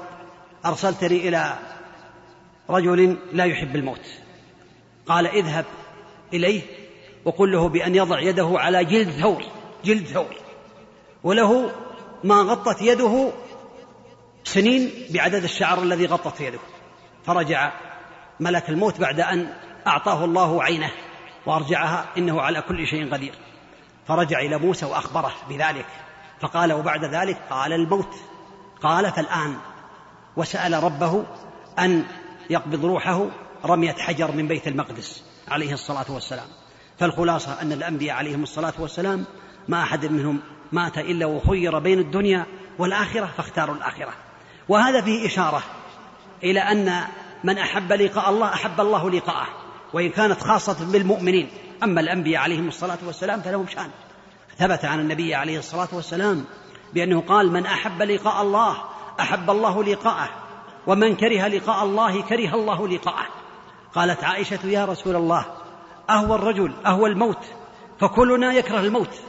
أرسلتني إلى رجل لا يحب الموت. قال اذهب إليه وقل له بأن يضع يده على جلد ثور جلد ثور وله ما غطت يده سنين بعدد الشعر الذي غطت يده. فرجع ملك الموت بعد أن أعطاه الله عينه وأرجعها إنه على كل شيء قدير. فرجع إلى موسى وأخبره بذلك. فقال وبعد ذلك قال الموت. قال فالآن وسأل ربه أن يقبض روحه رمية حجر من بيت المقدس عليه الصلاة والسلام. فالخلاصة أن الأنبياء عليهم الصلاة والسلام ما أحد منهم مات إلا وخير بين الدنيا والآخرة فاختاروا الآخرة. وهذا فيه إشارة إلى أن من أحب لقاء الله أحب الله لقاءه وإن كانت خاصة بالمؤمنين. أما الأنبياء عليهم الصلاة والسلام فلهم شأن. ثبت عن النبي عليه الصلاة والسلام بأنه قال من أحب لقاء الله أحب الله لقاءه ومن كره لقاء الله كره الله لقاءه. قالت عائشة يا رسول الله اهوى الرجل اهوى الموت فكلنا يكره الموت.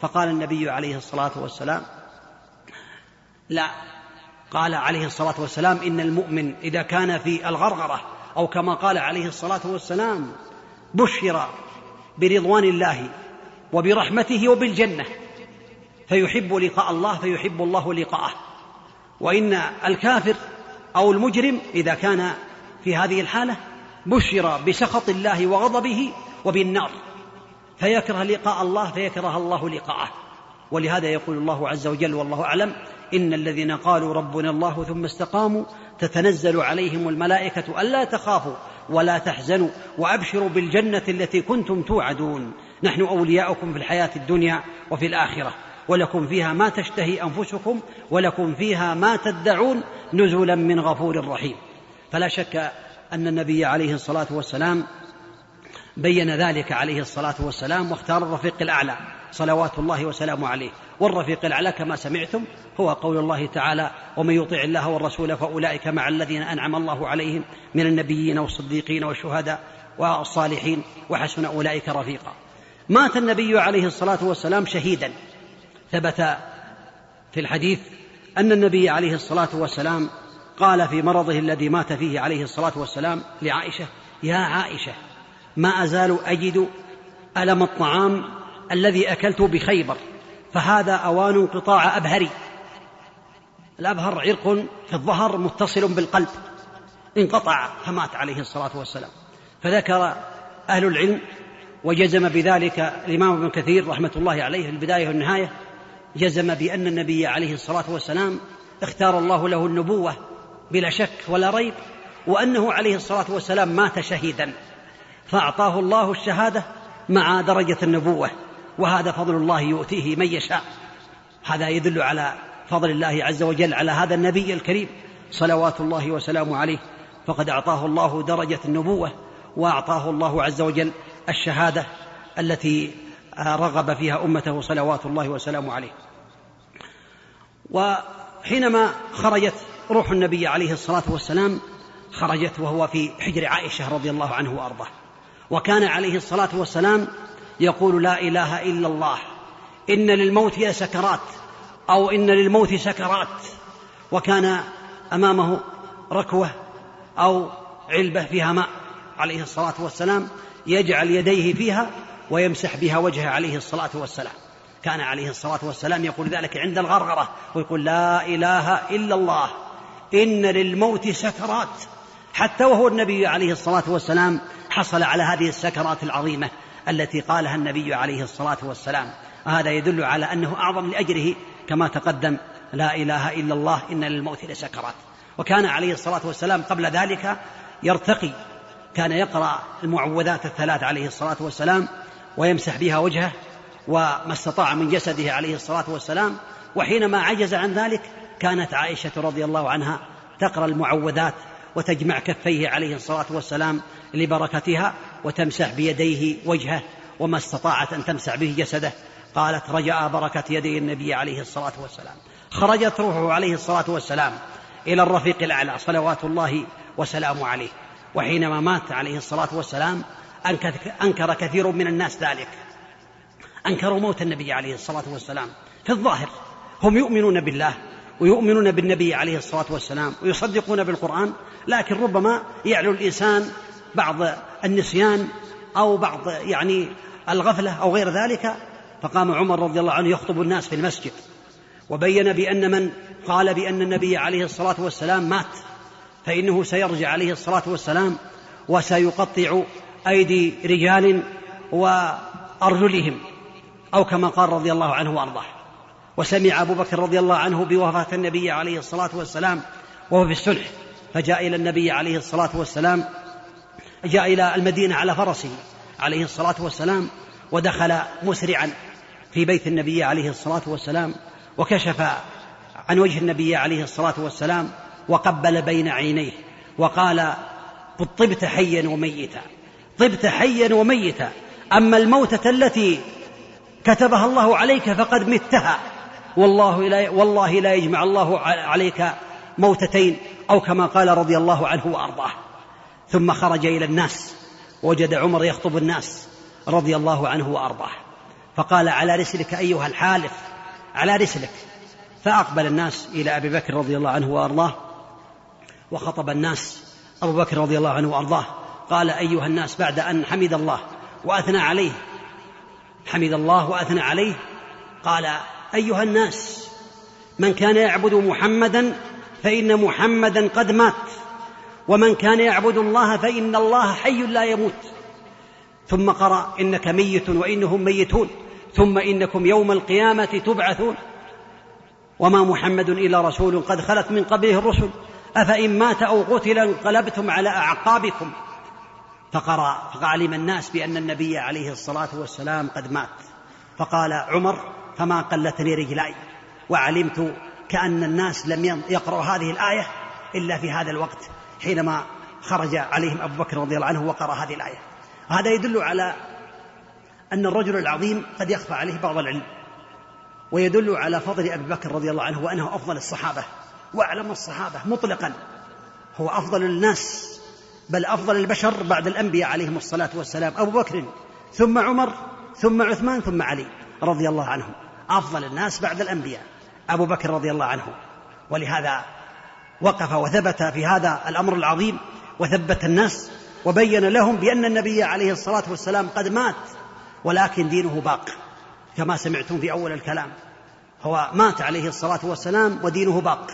فقال النبي عليه الصلاة والسلام لا قال عليه الصلاة والسلام إن المؤمن إذا كان في الغرغرة أو كما قال عليه الصلاة والسلام بشر برضوان الله وبرحمته وبالجنة فيحب لقاء الله فيحب الله لقاءه. وإن الكافر أو المجرم إذا كان في هذه الحالة بشر بسخط الله وغضبه وبالنار. فيكره لقاء الله فيكره الله لقاءه. ولهذا يقول الله عز وجل والله أعلم إن الذين قالوا ربنا الله ثم استقاموا تتنزل عليهم الملائكة ألا تخافوا ولا تحزنوا وأبشروا بالجنة التي كنتم توعدون. نحن أولياؤكم في الحياة الدنيا وفي الآخرة ولكم فيها ما تشتهي أنفسكم ولكم فيها ما تدعون نزلا من غفور رحيم. فلا شك أن النبي عليه الصلاة والسلام بين ذلك عليه الصلاة والسلام واختار الرفيق الأعلى صلوات الله وسلامه عليه. والرفيق الأعلى كما سمعتم هو قول الله تعالى ومن يطع الله والرسول فأولئك مع الذين أنعم الله عليهم من النبيين والصديقين والشهداء والصالحين وحسن أولئك رفيقا. مات النبي عليه الصلاة والسلام شهيدا. ثبت في الحديث أن النبي عليه الصلاة والسلام قال في مرضه الذي مات فيه عليه الصلاة والسلام لعائشة يا عائشة ما أزال أجد ألم الطعام الذي أكلت بخيبر فهذا أوان انقطاع أبهري. الأبهر عرق في الظهر متصل بالقلب انقطع فمات عليه الصلاة والسلام. فذكر أهل العلم وجزم بذلك الإمام ابن كثير رحمة الله عليه في البداية والنهاية جزم بأن النبي عليه الصلاة والسلام اختار الله له النبوة بلا شك ولا ريب وأنه عليه الصلاة والسلام مات شهيدا. فأعطاه الله الشهادة مع درجة النبوة وهذا فضل الله يؤتيه من يشاء. هذا يدل على فضل الله عز وجل على هذا النبي الكريم صلوات الله وسلامه عليه. فقد أعطاه الله درجة النبوة وأعطاه الله عز وجل الشهادة التي رغب فيها أمته صلوات الله وسلامه عليه. وحينما خرجت روح النبي عليه الصلاة والسلام خرجت وهو في حجر عائشة رضي الله عنه وأرضاه. وكان عليه الصلاة والسلام يقول لا إله إلا الله إن للموت لسكرات أو إن للموت سكرات. وكان أمامه ركوة أو علبة فيها ماء عليه الصلاة والسلام يجعل يديه فيها ويمسح بها وجهه عليه الصلاة والسلام. كان عليه الصلاة والسلام يقول ذلك عند الغرغرة ويقول لا إله إلا الله. إن للموت سكرات. حتى وهو النبي عليه الصلاة والسلام حصل على هذه السكرات العظيمة التي قالها النبي عليه الصلاة والسلام. هذا يدل على أنه أعظم لأجره كما تقدم لا إله إلا الله إن للموت لسكرات. وكان عليه الصلاة والسلام قبل ذلك يرتقي كان يقرأ المعوذات الثلاث عليه الصلاة والسلام ويمسح بها وجهه وما استطاع من جسده عليه الصلاة والسلام وحينما عجز عن ذلك كانت عائشة رضي الله عنها تقرأ المعوذات وتجمع كفيه عليه الصلاة والسلام لبركتها وتمسح بيديه وجهه وما استطاعت أن تمسح به جسده. قالت رجاء بركة يدي النبي عليه الصلاة والسلام. خرجت روحه عليه الصلاة والسلام إلى الرفيق الأعلى صلوات الله وسلامه عليه. وحينما مات عليه الصلاة والسلام أنكر كثير من الناس ذلك. أنكروا موت النبي عليه الصلاة والسلام. في الظاهر هم يؤمنون بالله ويؤمنون بالنبي عليه الصلاة والسلام ويصدقون بالقرآن لكن ربما يعلو الإنسان بعض النسيان أو بعض يعني الغفلة أو غير ذلك. فقام عمر رضي الله عنه يخطب الناس في المسجد وبين بأن من قال بأن النبي عليه الصلاة والسلام مات فإنه سيرجع عليه الصلاة والسلام وسيقطع أيدي رجال وأرجلهم أو كما قال رضي الله عنه وأرضاه. وسمع أبو بكر رضي الله عنه بوفاة النبي عليه الصلاة والسلام وهو في السلح فجاء إلى النبي عليه الصلاة والسلام جاء إلى المدينة على فرسه عليه الصلاة والسلام ودخل مسرعا في بيت النبي عليه الصلاة والسلام وكشف عن وجه النبي عليه الصلاة والسلام وقبل بين عينيه وقال طبت حيا وميتا طبت حيا وميتا أما الموتة التي كتبها الله عليك فقد متها والله لا والله لا يجمع الله عليك موتتين أو كما قال رضي الله عنه وأرضاه. ثم خرج إلى الناس وجد عمر يخطب الناس رضي الله عنه وأرضاه. فقال على رسلك أيها الحالف على رسلك. فأقبل الناس إلى أبي بكر رضي الله عنه وأرضاه وخطب الناس أبو بكر رضي الله عنه وأرضاه. قال أيها الناس بعد أن حمد الله وأثنى عليه. حمد الله وأثنى عليه. قال أيها الناس من كان يعبد محمدا فإن محمدا قد مات ومن كان يعبد الله فإن الله حي لا يموت. ثم قرأ إنك ميت وإنهم ميتون ثم إنكم يوم القيامة تبعثون. وما محمد إلا رسول قد خلت من قبله الرسل. أفإن مات أو قتل انقلبتم على أعقابكم. فقرأ فعلم الناس بأن النبي عليه الصلاة والسلام قد مات. فقال عمر فما قلتني رجلاي وعلمت كأن الناس لم يقرأوا هذه الآية إلا في هذا الوقت حينما خرج عليهم أبو بكر رضي الله عنه وقرأ هذه الآية. هذا يدل على أن الرجل العظيم قد يخفى عليه بعض العلم ويدل على فضل أبي بكر رضي الله عنه وأنه أفضل الصحابة. وأعلم الصحابة مطلقا هو أفضل الناس بل أفضل البشر بعد الأنبياء عليهم الصلاة والسلام أبو بكر ثم عمر ثم عثمان ثم علي رضي الله عنهم. أفضل الناس بعد الأنبياء. أبو بكر رضي الله عنه. ولهذا وقف وثبت في هذا الأمر العظيم وثبت الناس وبين لهم بأن النبي عليه الصلاة والسلام قد مات ولكن دينه باق كما سمعتم في أول الكلام. هو مات عليه الصلاة والسلام ودينه باق.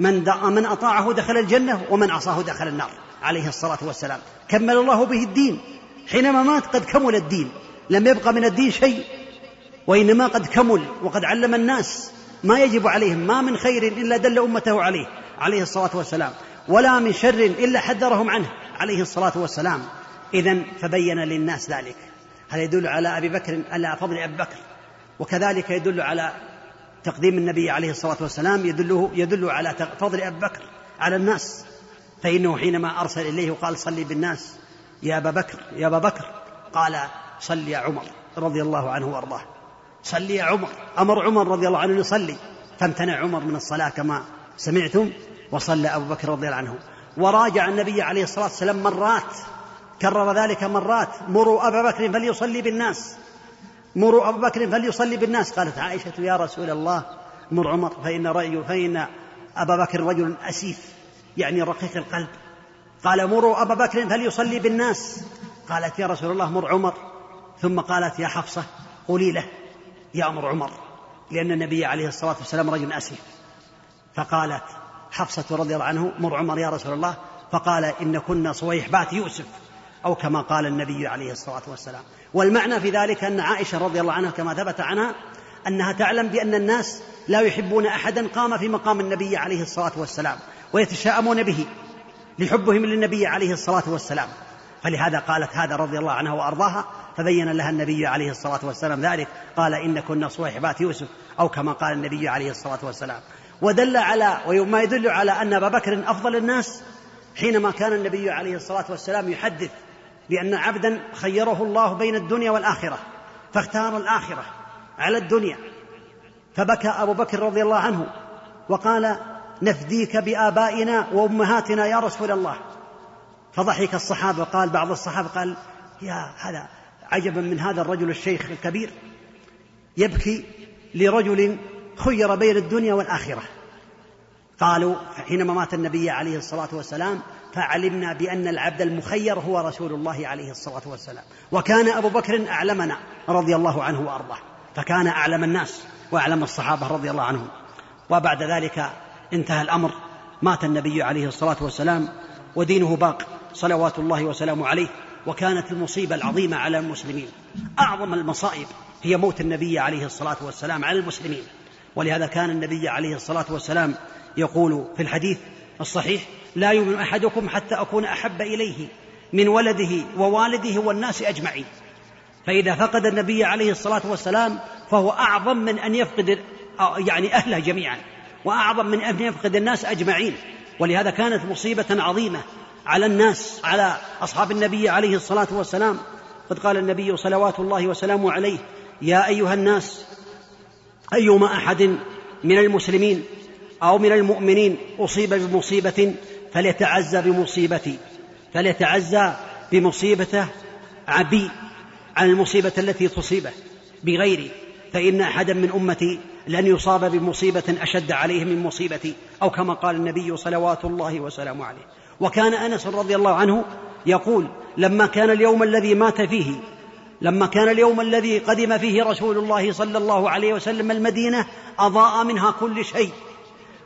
من من أطاعه دخل الجنة ومن عصاه دخل النار عليه الصلاة والسلام. كمل الله به الدين. حينما مات قد كمل الدين. لم يبق من الدين شيء. وإنما قد كمل وقد علم الناس ما يجب عليهم ما من خير إلا دل أمته عليه عليه الصلاة والسلام ولا من شر إلا حذرهم عنه عليه الصلاة والسلام. إذا فبين للناس ذلك. هذا يدل على أبي بكر على فضل أبي بكر. وكذلك يدل على تقديم النبي عليه الصلاة والسلام يدله يدل على فضل أبي بكر على الناس. فإنه حينما أرسل إليه وقال صلي بالناس يا أبا بكر يا أبا بكر قال صل يا عمر رضي الله عنه وأرضاه. صل يا عمر. أمر عمر رضي الله عنه يصلي. فامتنع عمر من الصلاة كما سمعتم وصلى أبو بكر رضي الله عنه. وراجع النبي عليه الصلاة والسلام مرات كرر ذلك مرات. مروا أبا بكر فليصلي بالناس. مروا أبا بكر فليصلي بالناس. قالت عائشة يا رسول الله مر عمر فإن رأي فإن أبا بكر رجل أسيف يعني رقيق القلب. قال مروا أبا بكر فليصلي بالناس. قالت يا رسول الله مر عمر. ثم قالت يا حفصة قولي له. يأمر عمر لأن النبي عليه الصلاة والسلام رجل أسيف فقالت حفصة رضي الله عنه مر عمر يا رسول الله. فقال إن كنا صويحبات يوسف. أو كما قال النبي عليه الصلاة والسلام. والمعنى في ذلك أن عائشة رضي الله عنها كما ثبت عنها أنها تعلم بأن الناس لا يحبون أحدا قام في مقام النبي عليه الصلاة والسلام ويتشاءمون به لحبهم للنبي عليه الصلاة والسلام. فلهذا قالت هذا رضي الله عنها وأرضاها فبين لها النبي عليه الصلاة والسلام ذلك. قال إن كنا صويحبات يوسف أو كما قال النبي عليه الصلاة والسلام. ودل على وما يدل على أن أبا بكر أفضل الناس حينما كان النبي عليه الصلاة والسلام يحدث بأن عبدا خيره الله بين الدنيا والآخرة فاختار الآخرة على الدنيا. فبكى أبو بكر رضي الله عنه وقال نفديك بآبائنا وأمهاتنا يا رسول الله. فضحك الصحابة قال بعض الصحابة قال يا هذا عجبا من هذا الرجل الشيخ الكبير يبكي لرجل خير بين الدنيا والآخرة. قالوا حينما مات النبي عليه الصلاة والسلام فعلمنا بأن العبد المخير هو رسول الله عليه الصلاة والسلام. وكان أبو بكر أعلمنا رضي الله عنه وأرضاه. فكان أعلم الناس وأعلم الصحابة رضي الله عنهم. وبعد ذلك انتهى الأمر. مات النبي عليه الصلاة والسلام ودينه باق. صلوات الله وسلامه عليه. وكانت المصيبة العظيمة على المسلمين. أعظم المصائب هي موت النبي عليه الصلاة والسلام على المسلمين. ولهذا كان النبي عليه الصلاة والسلام يقول في الحديث الصحيح لا يؤمن أحدكم حتى أكون أحب إليه من ولده ووالده والناس أجمعين. فإذا فقد النبي عليه الصلاة والسلام فهو أعظم من أن يفقد يعني أهله جميعا وأعظم من أن يفقد الناس أجمعين. ولهذا كانت مصيبة عظيمة على الناس على أصحاب النبي عليه الصلاة والسلام. قد قال النبي صلوات الله وسلامه عليه يا أيها الناس أيما أحد من المسلمين أو من المؤمنين أصيب بمصيبة فليتعزى بمصيبتي فليتعزى بمصيبته عبي عن المصيبة التي تصيبه. بغيري فإن أحدا من أمتي لن يصاب بمصيبة أشد عليه من مصيبتي أو كما قال النبي صلوات الله وسلامه عليه. وكان أنس رضي الله عنه يقول لما كان اليوم الذي مات فيه لما كان اليوم الذي قدم فيه رسول الله صلى الله عليه وسلم المدينة أضاء منها كل شيء.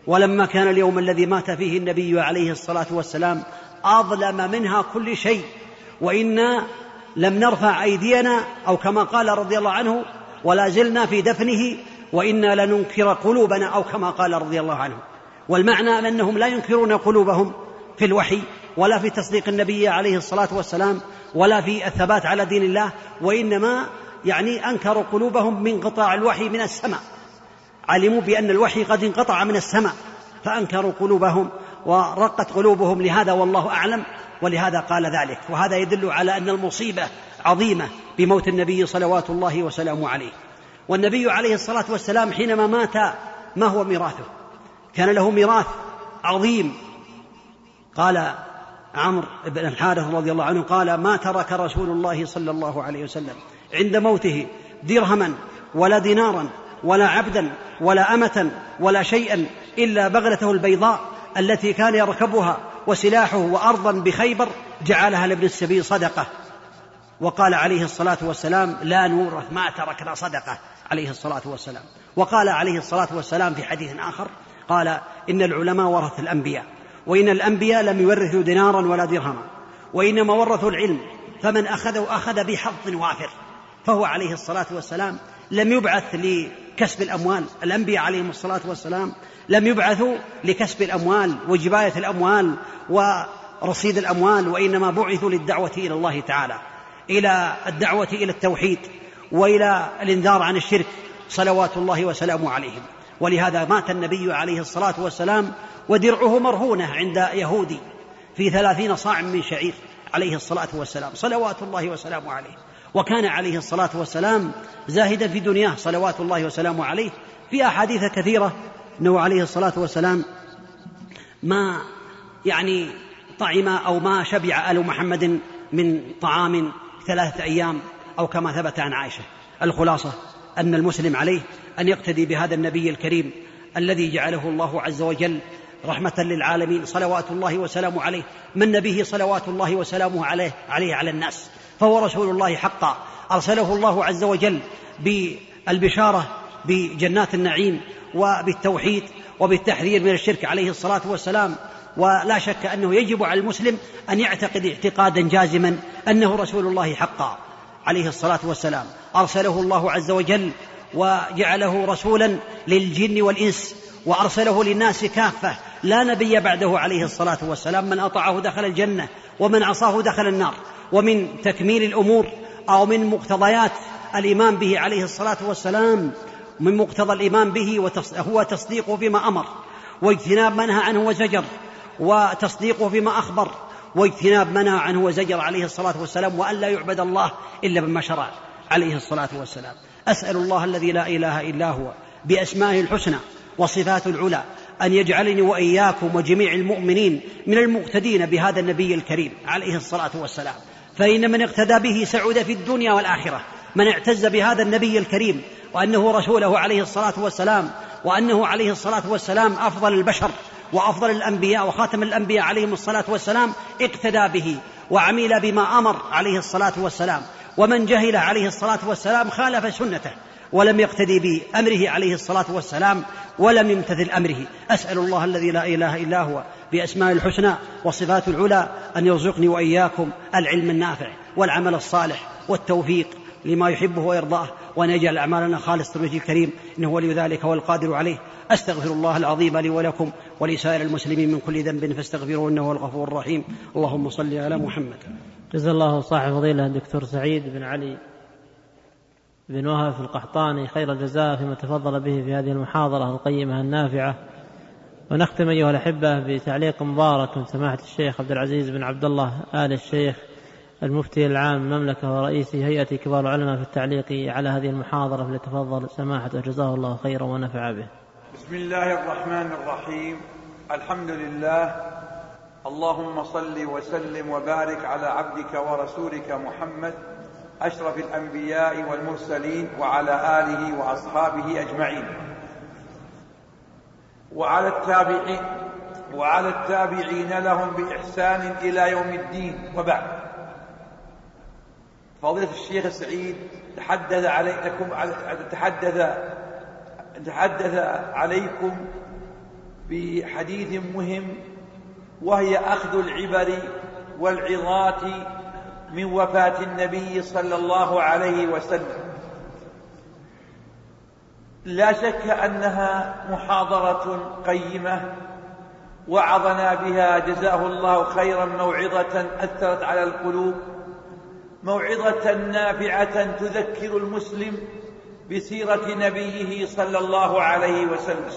ولما كان اليوم الذي مات فيه النبي عليه الصلاة والسلام أظلم منها كل شيء. وإنا لم نرفع أيدينا أو كما قال رضي الله عنه ولا زلنا في دفنه وإنا لننكر قلوبنا أو كما قال رضي الله عنه. والمعنى أنهم لا ينكرون قلوبهم. في الوحي ولا في تصديق النبي عليه الصلاة والسلام ولا في الثبات على دين الله وإنما يعني أنكروا قلوبهم من انقطاع الوحي من السماء. علموا بأن الوحي قد انقطع من السماء فأنكروا قلوبهم ورقت قلوبهم لهذا والله أعلم ولهذا قال ذلك. وهذا يدل على أن المصيبة عظيمة بموت النبي صلوات الله وسلامه عليه. والنبي عليه الصلاة والسلام حينما مات ما هو ميراثه؟ كان له ميراث عظيم قال عمرو بن الحارث رضي الله عنه قال ما ترك رسول الله صلى الله عليه وسلم عند موته درهما ولا دينارا ولا عبدا ولا أمة ولا شيئا إلا بغلته البيضاء التي كان يركبها وسلاحه وأرضا بخيبر جعلها لابن السبيل صدقة. وقال عليه الصلاة والسلام لا نورث ما تركنا صدقة عليه الصلاة والسلام. وقال عليه الصلاة والسلام في حديث آخر قال إن العلماء ورث الأنبياء. وإن الأنبياء لم يورثوا دينارا ولا درهما وإنما ورثوا العلم فمن اخذه اخذ بحظ وافر فهو عليه الصلاة والسلام لم يبعث لكسب الأموال الأنبياء عليهم الصلاة والسلام لم يبعثوا لكسب الأموال وجباية الأموال ورصيد الأموال وإنما بعثوا للدعوة إلى الله تعالى إلى الدعوة إلى التوحيد وإلى الإنذار عن الشرك صلوات الله وسلامه عليهم. ولهذا مات النبي عليه الصلاة والسلام ودرعه مرهونة عند يهودي في ثلاثين صاع من شعير عليه الصلاة والسلام صلوات الله وسلامه عليه. وكان عليه الصلاة والسلام زاهدا في دنياه صلوات الله وسلامه عليه. في أحاديث كثيرة أنه عليه الصلاة والسلام ما يعني طعم أو ما شبع آل محمد من طعام ثلاثة أيام أو كما ثبت عن عائشة الخلاصة أن المسلم عليه أن يقتدي بهذا النبي الكريم الذي جعله الله عز وجل رحمة للعالمين. صلوات الله وسلامه عليه. من به صلوات الله وسلامه عليه عليه على الناس. فهو رسول الله حقا. أرسله الله عز وجل بالبشارة بجنات النعيم وبالتوحيد وبالتحذير من الشرك عليه الصلاة والسلام. ولا شك أنه يجب على المسلم أن يعتقد اعتقادا جازما أنه رسول الله حقا عليه الصلاة والسلام. أرسله الله عز وجل وجعله رسولا للجن والإنس وأرسله للناس كافة. لا نبي بعده عليه الصلاة والسلام من أطاعه دخل الجنة ومن عصاه دخل النار. ومن تكميل الأمور أو من مقتضيات الإيمان به عليه الصلاة والسلام من مقتضى الإيمان به هو تصديقه بما أمر واجتناب ما نهى عنه وزجر وتصديقه بما أخبر واجتناب ما نهى عنه وزجر عليه الصلاة والسلام وأن لا يعبد الله إلا بما شرع عليه الصلاة والسلام. أسأل الله الذي لا إله إلا هو بأسمائه الحسنى وصفاته العلى أن يجعلني وإياكم وجميع المؤمنين من المقتدين بهذا النبي الكريم عليه الصلاة والسلام. فإن من اقتدى به سعد في الدنيا والآخرة من اعتز بهذا النبي الكريم وأنه رسوله عليه الصلاة والسلام وأنه عليه الصلاة والسلام أفضل البشر وأفضل الأنبياء وخاتم الأنبياء عليهم الصلاة والسلام اقتدى به وعمل بما أمر عليه الصلاة والسلام. ومن جهل عليه الصلاة والسلام خالف سنته ولم يقتدي بأمره عليه الصلاة والسلام ولم يمتثل أمره. أسأل الله الذي لا إله إلا هو بأسماء الحسنى وصفات العلى أن يرزقني وإياكم العلم النافع والعمل الصالح والتوفيق لما يحبه ويرضاه وأن يجعل أعمالنا خالصة لوجه الكريم إنه ولي ذلك والقادر عليه. أستغفر الله العظيم لي ولكم ولسائر المسلمين من كل ذنب فاستغفروه إنه هو الغفور الرحيم. اللهم صل على محمد. جزا الله صاحب فضيلة الدكتور سعيد بن علي بن وهب القحطاني خير الجزاء فيما تفضل به في هذه المحاضرة القيمة النافعة ونختم أيها الأحبة بتعليق مبارك من سماحة الشيخ عبد العزيز بن عبد الله آل الشيخ المفتي العام المملكه ورئيس هيئة كبار العلماء في التعليق على هذه المحاضرة فليتفضل سماحته جزاه الله خيرا ونفع به. بسم الله الرحمن الرحيم الحمد لله اللهم صل وسلم وبارك على عبدك ورسولك محمد أشرف الأنبياء والمرسلين وعلى آله وأصحابه أجمعين. وعلى التابعين وعلى التابعين لهم بإحسان إلى يوم الدين. وبعد فضيلة الشيخ سعيد تحدث عليكم تحدث نتحدث عليكم بحديث مهم وهي أخذ العبر والعظات من وفاة النبي صلى الله عليه وسلم. لا شك أنها محاضرة قيمة وعظنا بها جزاه الله خيرا موعظة أثرت على القلوب موعظة نافعة تذكر المسلم بسيرة نبيه صلى الله عليه وسلم.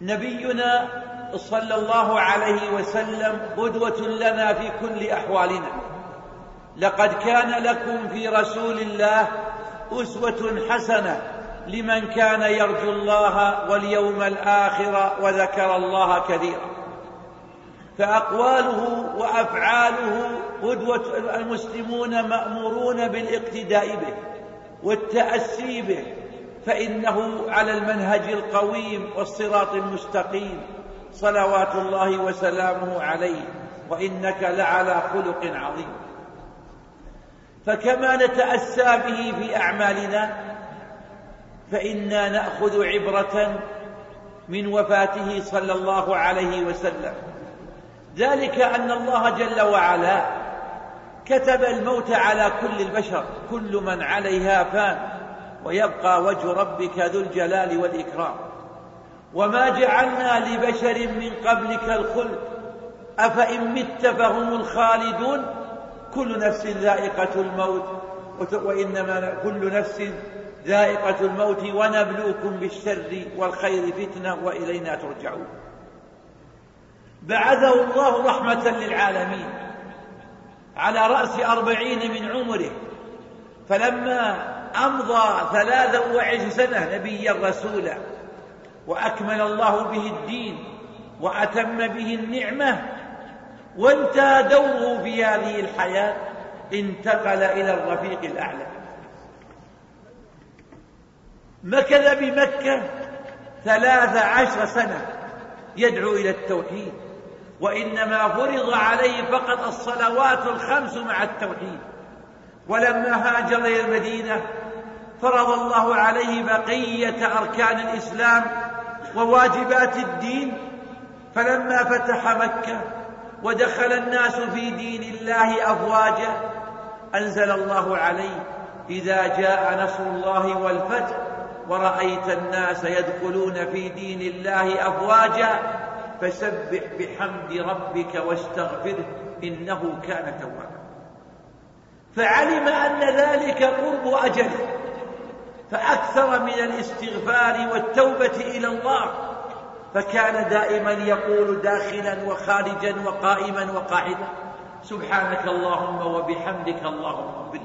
نبينا صلى الله عليه وسلم قدوة لنا في كل أحوالنا. لقد كان لكم في رسول الله أسوة حسنة لمن كان يرجو الله واليوم الآخر وذكر الله كثيرا. فأقواله وأفعاله قدوة المسلمون مأمورون بالإقتداء به والتأسي به فإنه على المنهج القويم والصراط المستقيم. صلوات الله وسلامه عليه. وإنك لعلى خلق عظيم. فكما نتأسى به في أعمالنا فإنا نأخذ عبرة من وفاته صلى الله عليه وسلم. ذلك أن الله جل وعلا كتب الموت على كل البشر كل من عليها فان. ويبقى وجه ربك ذو الجلال والإكرام. وما جعلنا لبشر من قبلك الخلد. أفإن مت فهم الخالدون. كل نفس ذائقة الموت. وإنما كل نفس ذائقة الموت. ونبلوكم بالشر والخير فتنة وإلينا ترجعون. بعثه الله رحمة للعالمين. على رأس أربعين من عمره. فلما أمضى ثلاثا وعشرين سنة نبيا رسولا وأكمل الله به الدين وأتم به النعمة وانتهى دوره في هذه الحياة انتقل إلى الرفيق الأعلى. مكث بمكة ثلاث عشر سنة يدعو إلى التوحيد وإنما فرض عليه فقط الصلوات الخمس مع التوحيد. ولما هاجر إلى المدينة فرض الله عليه بقية أركان الإسلام وواجبات الدين فلما فتح مكة ودخل الناس في دين الله أفواجا أنزل الله عليه إذا جاء نصر الله والفتح ورأيت الناس يدخلون في دين الله أفواجا فسبح بحمد ربك واستغفره إنه كان توابا. فعلم أن ذلك قرب أجله. فأكثر من الاستغفار والتوبة إلى الله. فكان دائما يقول داخلا وخارجا وقائما وقاعدا سبحانك اللهم وبحمدك اللهم اغفر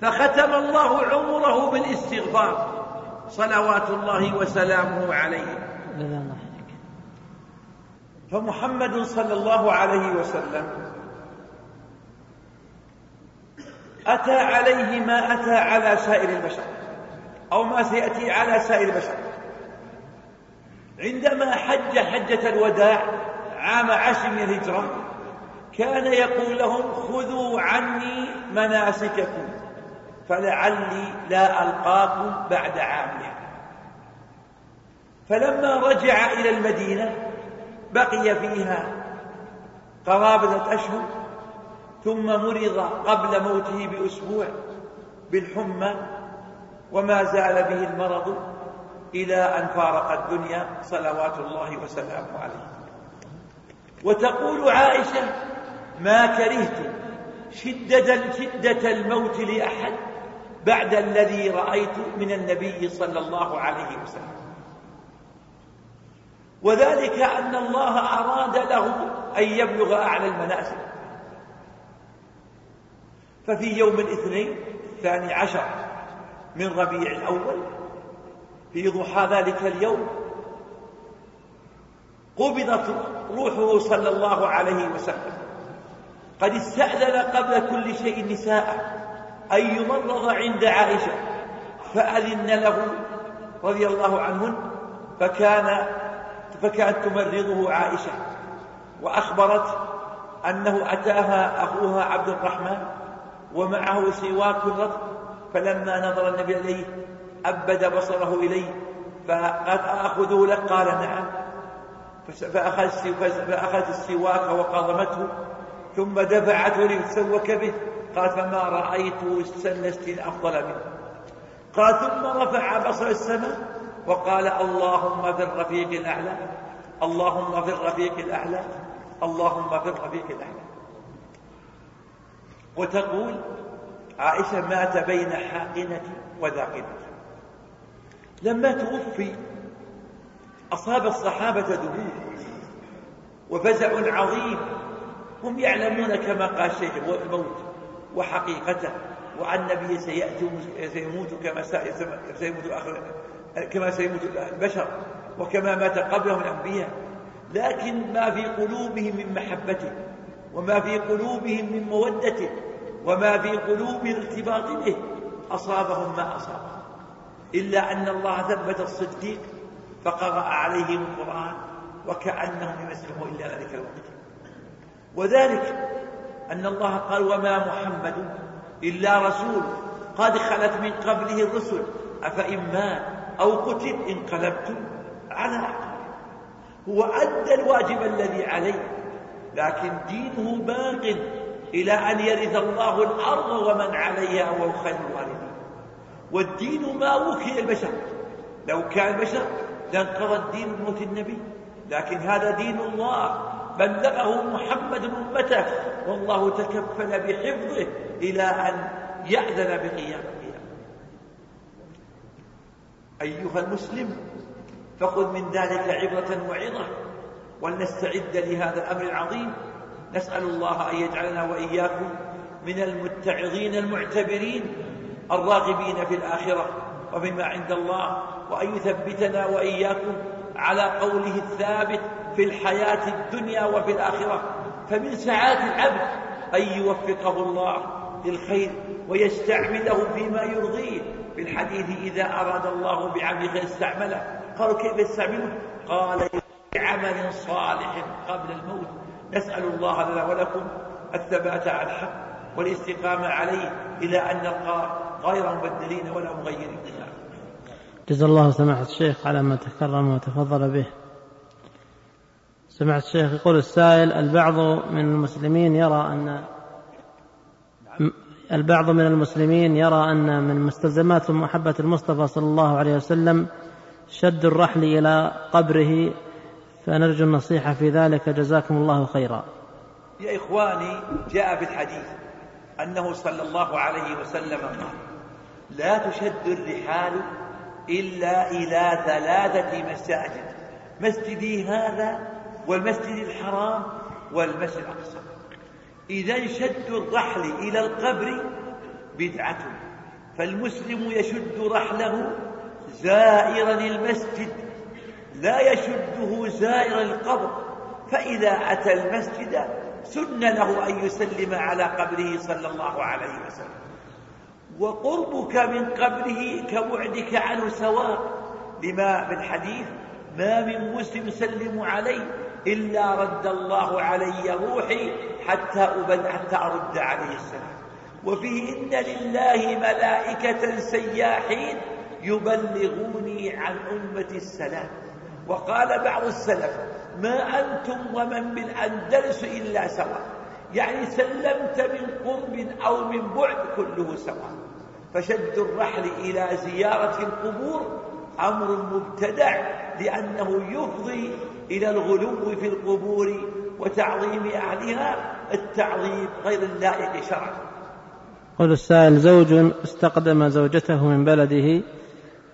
فختم الله عمره بالاستغفار. صلوات الله وسلامه عليه. فمحمد صلى الله عليه وسلم أتى عليه ما أتى على سائر البشر أو ما سيأتي على سائر البشر. عندما حج حجة الوداع عام عشر من الهجرة كان يقول لهم خذوا عني مناسككم فلعلي لا ألقاكم بعد عامها. فلما رجع إلى المدينة بقي فيها قرابة أشهر ثم مرض قبل موته بأسبوع بالحمى وما زال به المرض إلى أن فارق الدنيا صلوات الله وسلامه عليه. وتقول عائشة ما كرهت شدة, شدة الموت لأحد بعد الذي رأيت من النبي صلى الله عليه وسلم. وذلك أن الله أراد له أن يبلغ أعلى المنازل. ففي يوم الاثنين الثاني عشر من ربيع الأول في ضحى ذلك اليوم قبضت روحه صلى الله عليه وسلم. قد استأذن قبل كل شيء نساء أن يمرض عند عائشة فأذن له رضي الله عنهن فكان فكانت تمرضه عائشة. وأخبرت أنه أتاها أخوها عبد الرحمن ومعه سواك رطب فلما نظر النبي إليه أبد بصره إليه فقد أخذه لك قال نعم. فأخذت السواك وقضمته ثم دفعته ليتسوك به قال فما رأيته سنستين أفضل منه. قال ثم رفع بصر السماء وقال اللهم في الرفيق الأعلى اللهم في الرفيق الأعلى اللهم في الرفيق الأعلى. وتقول عائشة مات بين حاقنة وذاقنة لما توفي أصاب الصحابة ذهول وفزع عظيم هم يعلمون كما قال الشيخ الموت وحقيقته وأن النبي سيأتي سيموت كما سيموت آخر كما سيموت البشر وكما مات قبلهم الأنبياء. لكن ما في قلوبهم من محبته وما في قلوبهم من مودته وما في قلوبهم ارتباط به أصابهم ما أصابهم إلا أن الله ثبت الصديق فقرأ عليهم القرآن وكأنهم يمسهم إلا ذلك الوقت. وذلك أن الله قال وما محمد إلا رسول قد خلت من قبله الرسل. أفإن مات أو قتل انقلبتم على عقله هو أدى الواجب الذي عليه لكن دينه باق. إلى أن يرث الله الأرض ومن عليها وهو خير الوالدين والدين ما وكل البشر. لو كان البشر لانقضى الدين بموت النبي. لكن هذا دين الله. بلغه محمد أمته. والله تكفل بحفظه إلى أن يأذن بقيام القيامة. أيها المسلم فخذ من ذلك عبرة وعظة. ولنستعد لهذا الأمر العظيم. نسأل الله أن يجعلنا وإياكم من المتعظين المعتبرين الراغبين في الآخرة وبما عند الله وأن يثبتنا وإياكم على قوله الثابت في الحياة الدنيا وفي الآخرة. فمن سعادة العبد أن يوفقه الله للخير ويستعمله فيما يرضيه. في الحديث إذا أراد الله خير استعمله قالوا كيف يستعمله؟ قال بعمل صالح قبل الموت. نسأل الله لنا ولكم الثبات على الحق والاستقامة عليه إلى أن نلقى غير مبدلين ولا مغيرين. جزا الله سماحة الشيخ على ما تكرم وتفضل به. سمعت الشيخ يقول السائل البعض من المسلمين يرى أن البعض من المسلمين يرى أن من مستلزمات محبة المصطفى صلى الله عليه وسلم شد الرحل إلى قبره فنرجو النصيحة في ذلك. جزاكم الله خيرا. يا إخواني جاء في الحديث أنه صلى الله عليه وسلم قال لا تشد الرحال إلا إلى ثلاثة مساجد مسجدي هذا والمسجد الحرام والمسجد الأقصى. إذا شد الرحل إلى القبر بدعة فالمسلم يشد رحله زائرا المسجد لا يشده زائر القبر فإذا أتى المسجد سن له أن يسلم على قبره صلى الله عليه وسلم. وقربك من قبره كبعدك عنه سواء لما في الحديث ما من مسلم يسلم عليه إلا رد الله علي روحي حتى أبد حتى أرد عليه السلام. وفيه إن لله ملائكة سياحين يبلغوني عن أمة السلام. وقال بعض السلف ما أنتم ومن بالأندلس إلا سواء يعني سلمت من قرب أو من بعد كله سواء فشد الرحل إلى زيارة القبور أمر مبتدع لأنه يفضي إلى الغلو في القبور وتعظيم أهلها التعظيم غير اللائق شرعا قل السائل زوج استقدم زوجته من بلده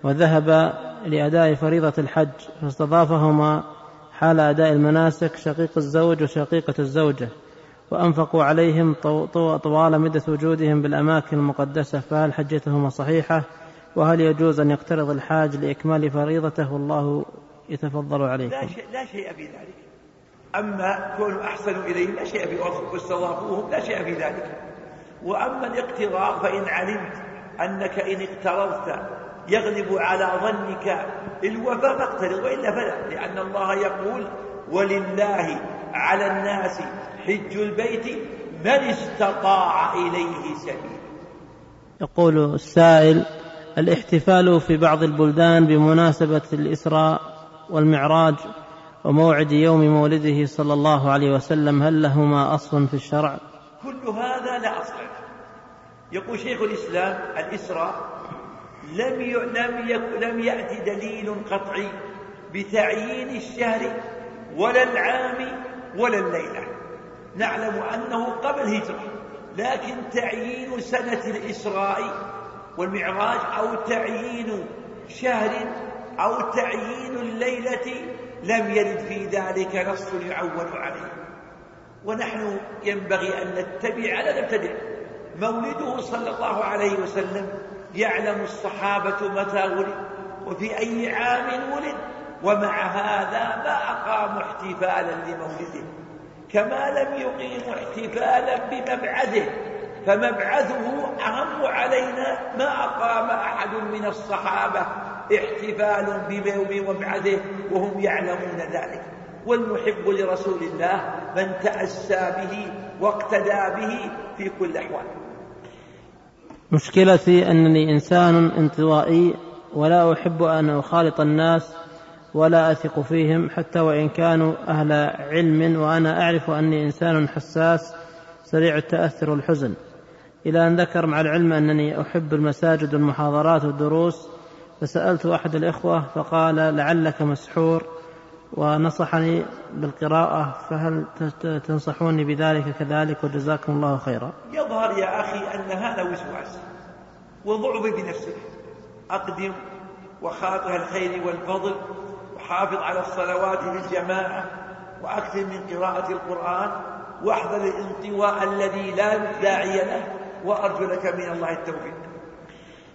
وذهب لأداء فريضة الحج فاستضافهما حال أداء المناسك شقيق الزوج وشقيقة الزوجة وأنفقوا عليهم طوال مدة وجودهم بالأماكن المقدسة فهل حجتهما صحيحة؟ وهل يجوز أن يقترض الحاج لإكمال فريضته؟ والله يتفضل عليكم. لا شيء, لا شيء في ذلك. أما كونوا أحسنوا إليهم لا شيء في واستضافوهم لا شيء في ذلك. وأما الاقتراض فإن علمت أنك إن اقترضت يغلب على ظنك. الوفاء فاقترض وإلا فلا لأن الله يقول ولله على الناس حج البيت من استطاع إليه سبيلا يقول السائل الاحتفال في بعض البلدان بمناسبة الإسراء والمعراج وموعد يوم مولده صلى الله عليه وسلم هل لهما أصل في الشرع؟ كل هذا لا أصل يقول شيخ الإسلام الإسراء لم لم لم يأتي دليل قطعي بتعيين الشهر ولا العام ولا الليلة. نعلم أنه قبل هجرة لكن تعيين سنة الإسراء والمعراج أو تعيين شهر أو تعيين الليلة لم يرد في ذلك نص يعول عليه. ونحن ينبغي أن نتبع لا نبتدع. مولده صلى الله عليه وسلم يعلم الصحابة متى ولد وفي أي عام ولد ومع هذا ما أقاموا احتفالا لمولده كما لم يقيموا احتفالا بمبعثه فمبعثه أهم علينا ما أقام أحد من الصحابة احتفال بيوم مبعثه وهم يعلمون ذلك. والمحب لرسول الله من تأسى به واقتدى به في كل أحوال. مشكلتي أنني إنسان انطوائي ولا أحب أن أخالط الناس ولا أثق فيهم حتى وإن كانوا أهل علم وأنا أعرف أني إنسان حساس سريع التأثر والحزن. إلى أن ذكر مع العلم أنني أحب المساجد والمحاضرات والدروس فسألت أحد الإخوة فقال لعلك مسحور. ونصحني بالقراءة فهل تنصحوني بذلك كذلك؟ وجزاكم الله خيرا. يظهر يا أخي أن هذا وسواس. وضعف بنفسك. أقدم وخاطر الخير والفضل وحافظ على الصلوات بالجماعة وأكثر من قراءة القرآن واحذر الانطواء الذي لا داعي له وأرجو لك من الله التوفيق.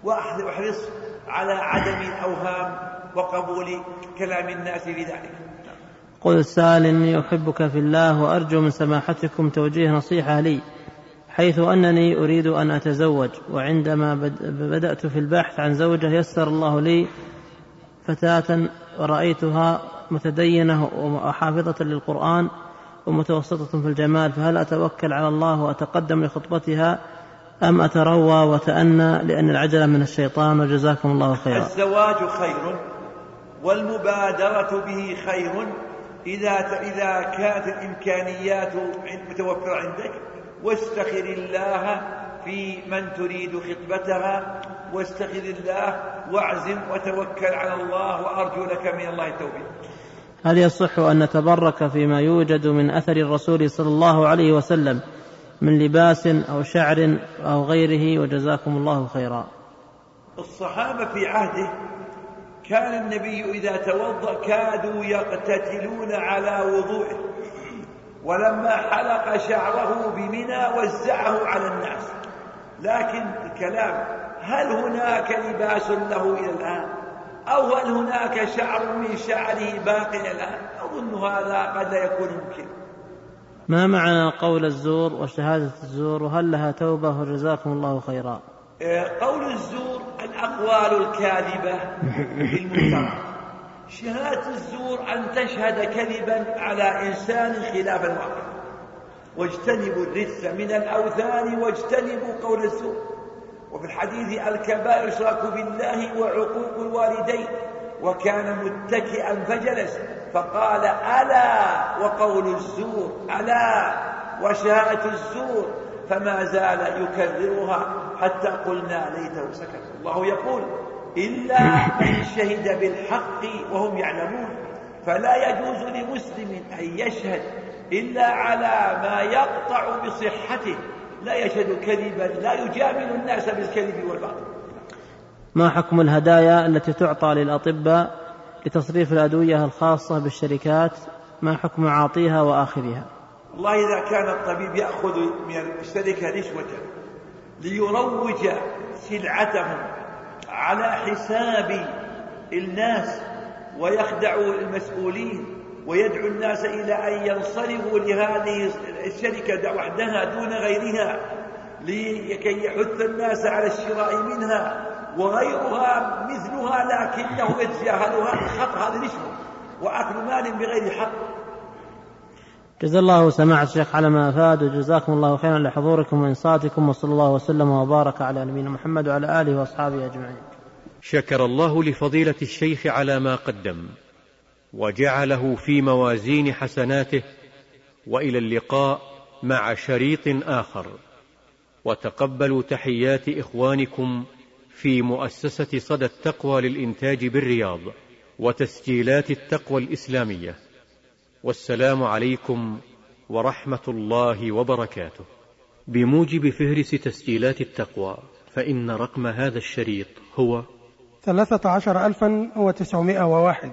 واحرص على عدم الأوهام وقبول كلام الناس في ذلك. قل السائل إني أحبك في الله وأرجو من سماحتكم توجيه نصيحة لي حيث أنني أريد أن أتزوج وعندما بدأت في البحث عن زوجة يسر الله لي فتاة ورأيتها متدينة وحافظة للقرآن ومتوسطة في الجمال فهل أتوكل على الله وأتقدم لخطبتها أم أتروى وتأنى لأن العجلة من الشيطان؟ وجزاكم الله خيرا. الزواج خير والمبادرة به خير إذا إذا كانت الإمكانيات متوفرة عندك واستخر الله في من تريد خطبتها واستخر الله واعزم وتوكل على الله وأرجو لك من الله التوفيق. هل يصح أن نتبرك فيما يوجد من أثر الرسول صلى الله عليه وسلم من لباس أو شعر أو غيره؟ وجزاكم الله خيرا. الصحابة في عهده كان النبي إذا توضأ كادوا يقتتلون على وضوئه ولما حلق شعره بمنى وزعه على الناس. لكن الكلام هل هناك لباس له إلى الآن؟ أو هل هناك شعر من شعره باق إلى الآن؟ أظن هذا قد لا يكون ممكن. ما معنى قول الزور وشهادة الزور؟ وهل لها توبة؟ وجزاكم الله خيرا. قول الزور الأقوال الكاذبة المنكرة شهادة الزور أن تشهد كذبا على إنسان خلاف الواقع. واجتنبوا الرث من الأوثان واجتنبوا قول الزور. وفي الحديث الكبائر إشراك بالله وعقوق الوالدين. وكان متكئا فجلس فقال ألا وقول الزور ألا. وشهادة الزور فما زال يكررها حتى قلنا ليته سكت. الله يقول إلا من شهد بالحق وهم يعلمون. فلا يجوز لمسلم أن يشهد إلا على ما يقطع بصحته. لا يشهد كذبا لا يجامل الناس بالكذب والباطل. ما حكم الهدايا التي تعطى للأطباء لتصريف الأدوية الخاصة بالشركات؟ ما حكم عاطيها وآخذها والله إذا كان الطبيب يأخذ من الشركة رشوة ليروج سلعتهم على حساب الناس ويخدع المسؤولين ويدعو الناس إلى أن ينصرفوا لهذه الشركة وحدها دون غيرها لكي يحث الناس على الشراء منها وغيرها مثلها لكنه يتجاهلها الخط هذه رشوة وأكل مال بغير حق. جزا الله سماحة الشيخ على ما أفاد وجزاكم الله خيرا لحضوركم وإنصاتكم وصلى الله وسلم وبارك على نبينا محمد وعلى آله وأصحابه أجمعين. شكر الله لفضيلة الشيخ على ما قدم وجعله في موازين حسناته وإلى اللقاء مع شريط آخر. وتقبلوا تحيات إخوانكم في مؤسسة صدى التقوى للإنتاج بالرياض وتسجيلات التقوى الإسلامية. والسلام عليكم ورحمة الله وبركاته. بموجب فهرس تسجيلات التقوى فإن رقم هذا الشريط هو 13901